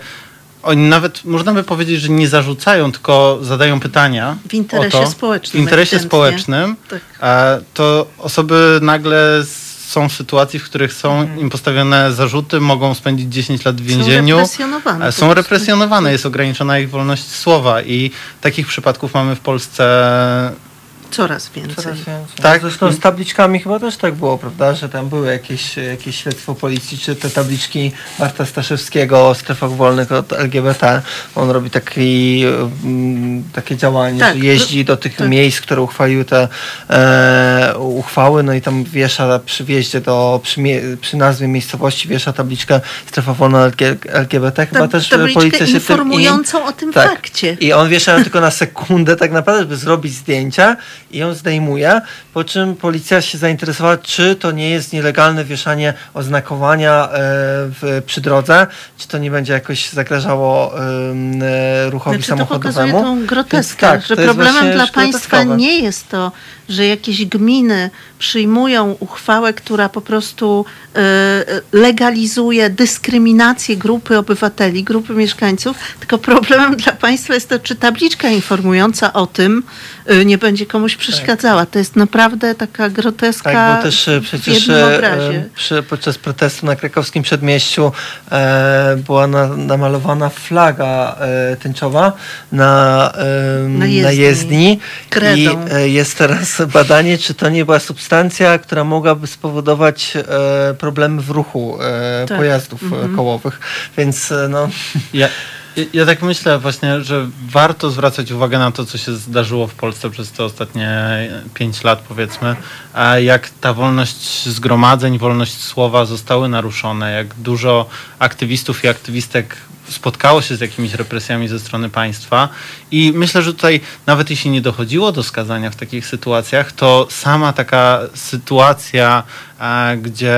oni nawet, można by powiedzieć, że nie zarzucają, tylko zadają pytania. W interesie o to, społecznym, W interesie społecznym. Tak. e, To osoby nagle są sytuacji, w których są im postawione zarzuty, mogą spędzić 10 lat w więzieniu. represjonowane E, po Są represjonowane, jest ograniczona ich wolność słowa i takich przypadków mamy w Polsce Coraz więcej. Coraz więcej. Tak. Zresztą z tabliczkami chyba też tak było, prawda? Że tam były jakieś, jakieś śledztwo policji, czy te tabliczki Marta Staszewskiego o strefach wolnych od LGBT. On robi taki, mm, takie działanie, Tak, że jeździ do tych tak. miejsc, które uchwaliły te e, uchwały, no i tam wiesza przy wjeździe do, przy, przy nazwie miejscowości wiesza tabliczkę strefa wolna LG, LGBT. Chyba Ta, też policja się tym... i- informującą o tym tak. fakcie. I on wiesza ją tylko na sekundę tak naprawdę, żeby zrobić zdjęcia i ją zdejmuje, po czym policja się zainteresowała, czy to nie jest nielegalne wieszanie oznakowania e, w, przy drodze, czy to nie będzie jakoś zagrażało e, ruchowi Znaczy, to pokazuje samochodowemu. tą groteskę, Więc tak, że problemem dla państwa nie jest to, że jakieś gminy przyjmują uchwałę, która po prostu e, legalizuje dyskryminację grupy obywateli, grupy mieszkańców, tylko problemem dla państwa jest to, czy tabliczka informująca o tym e, nie będzie komuś przeszkadzała. To jest naprawdę taka groteska Tak, bo też e, przecież przy, podczas protestu na krakowskim przedmieściu e, była na, namalowana flaga e, tęczowa na, e, Na na jezdni. jezdni. I e, jest teraz badanie, czy to nie była substancja, która mogłaby spowodować e, problemy w ruchu e, Tak. pojazdów Mhm. e, kołowych. Więc e, no, Ja, ja, ja tak myślę właśnie, że warto zwracać uwagę na to, co się zdarzyło w Polsce przez te ostatnie pięć lat, powiedzmy, a jak ta wolność zgromadzeń, wolność słowa zostały naruszone, jak dużo aktywistów i aktywistek spotkało się z jakimiś represjami ze strony państwa. I myślę, że tutaj nawet jeśli nie dochodziło do skazania w takich sytuacjach, to sama taka sytuacja, a, gdzie,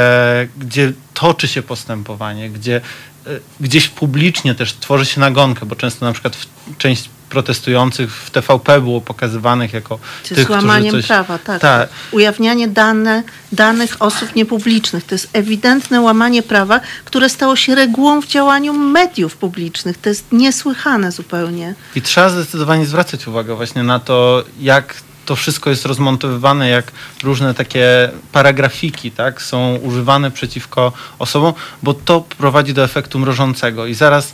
gdzie toczy się postępowanie, gdzie e, gdzieś publicznie też tworzy się nagonkę, bo często na przykład w, część protestujących w TVP było pokazywanych jako Czy tych, z łamaniem którzy coś... prawa, tak. Tak. Ujawnianie dane, danych osób niepublicznych. To jest ewidentne łamanie prawa, które stało się regułą w działaniu mediów publicznych. To jest niesłychane zupełnie. I trzeba zdecydowanie zwracać uwagę właśnie na to, jak to wszystko jest rozmontowywane, jak różne takie paragrafiki, tak, są używane przeciwko osobom, bo to prowadzi do efektu mrożącego i zaraz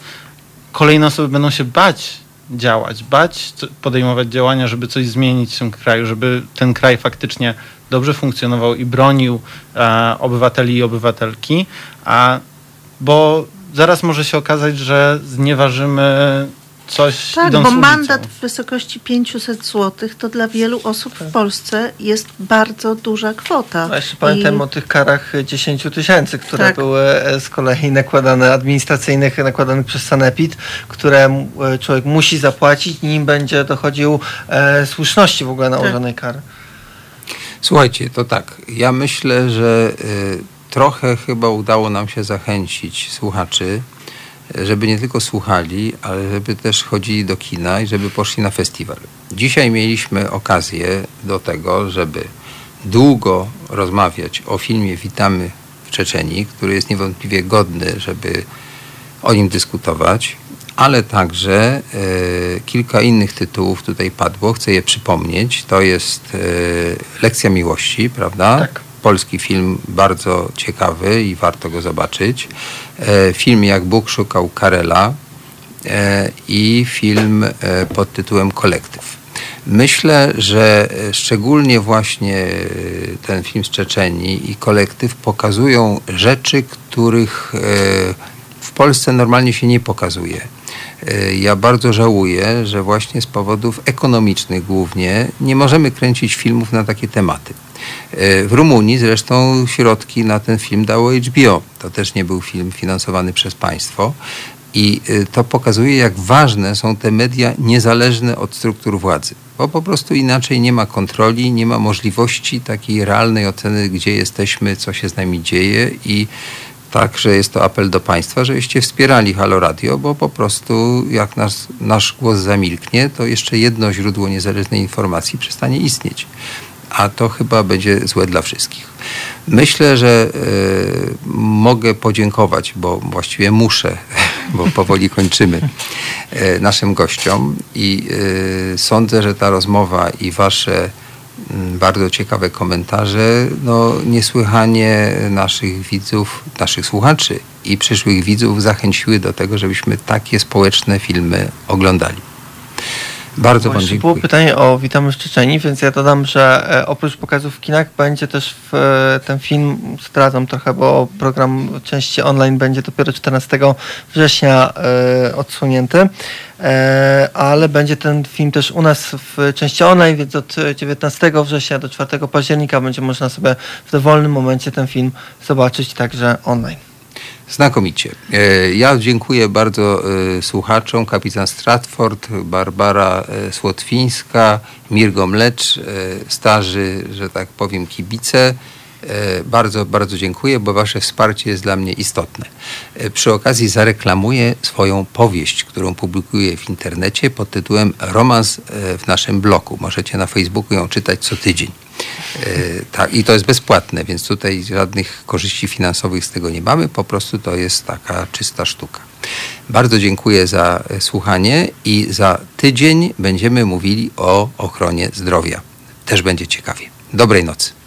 kolejne osoby będą się bać działać, bać podejmować działania, żeby coś zmienić w tym kraju, żeby ten kraj faktycznie dobrze funkcjonował i bronił e, obywateli i obywatelki, a, bo zaraz może się okazać, że znieważymy coś Tak, idąc bo ulicą. mandat w wysokości 500 zł to dla wielu osób w Polsce jest bardzo duża kwota. A jeszcze pamiętam I- o tych karach 10 tysięcy, które Tak. były e, z kolei nakładane, administracyjnych, nakładanych przez Sanepid, które e, człowiek musi zapłacić, nim będzie dochodził e, słuszności w ogóle nałożonej kary. Słuchajcie, to tak. Ja myślę, że y, trochę chyba udało nam się zachęcić słuchaczy, y, żeby nie tylko słuchali, ale żeby też chodzili do kina i żeby poszli na festiwal. Dzisiaj mieliśmy okazję do tego, żeby długo rozmawiać o filmie Witamy w Czeczenii, który jest niewątpliwie godny, żeby o nim dyskutować, ale także e, kilka innych tytułów tutaj padło. Chcę je przypomnieć. To jest e, Lekcja Miłości, prawda? Tak. Polski film bardzo ciekawy i warto go zobaczyć. E, film Jak Bóg szukał Karela e, i film e, pod tytułem Kolektyw. Myślę, że szczególnie właśnie ten film z Czeczenii i kolektyw pokazują rzeczy, których w Polsce normalnie się nie pokazuje. Ja bardzo żałuję, że właśnie z powodów ekonomicznych głównie nie możemy kręcić filmów na takie tematy. E, W Rumunii zresztą środki na ten film dało HBO. To też nie był film finansowany przez państwo. I y, to pokazuje, jak ważne są te media niezależne od struktur władzy. Bo po prostu inaczej nie ma kontroli, nie ma możliwości takiej realnej oceny, gdzie jesteśmy, co się z nami dzieje i także jest to apel do Państwa, żebyście wspierali Halo Radio, bo po prostu jak nas, nasz głos zamilknie, to jeszcze jedno źródło niezależnej informacji przestanie istnieć. A to chyba będzie złe dla wszystkich. Myślę, że e, mogę podziękować, bo właściwie muszę, bo powoli kończymy, e, naszym gościom i e, sądzę, że ta rozmowa i wasze bardzo ciekawe komentarze, no niesłychanie naszych widzów, naszych słuchaczy i przyszłych widzów zachęciły do tego, żebyśmy takie społeczne filmy oglądali. Bardzo Bo Wam jeszcze było dziękuję. pytanie o Witamy w Czeczeni, więc ja dodam, że e, oprócz pokazów w kinach będzie też w, e, ten film, zdradzam trochę, bo program części online będzie dopiero 14 września e, odsunięty, ale będzie ten film też u nas w części online, więc od 19 września do 4 października będzie można sobie w dowolnym momencie ten film zobaczyć także online. Znakomicie. E, Ja dziękuję bardzo e, słuchaczom. Kapitan Stratford, Barbara e, Słotwińska, Mirgo Mlecz, starzy, że tak powiem, kibice. Bardzo, bardzo dziękuję, bo Wasze wsparcie jest dla mnie istotne. Przy okazji zareklamuję swoją powieść, którą publikuję w internecie pod tytułem Romans w naszym bloku. Możecie na Facebooku ją czytać co tydzień. E, Tak, i to jest bezpłatne, więc tutaj żadnych korzyści finansowych z tego nie mamy, po prostu to jest taka czysta sztuka. Bardzo dziękuję za e, słuchanie i za tydzień będziemy mówili o ochronie zdrowia. Też będzie ciekawie. Dobrej nocy.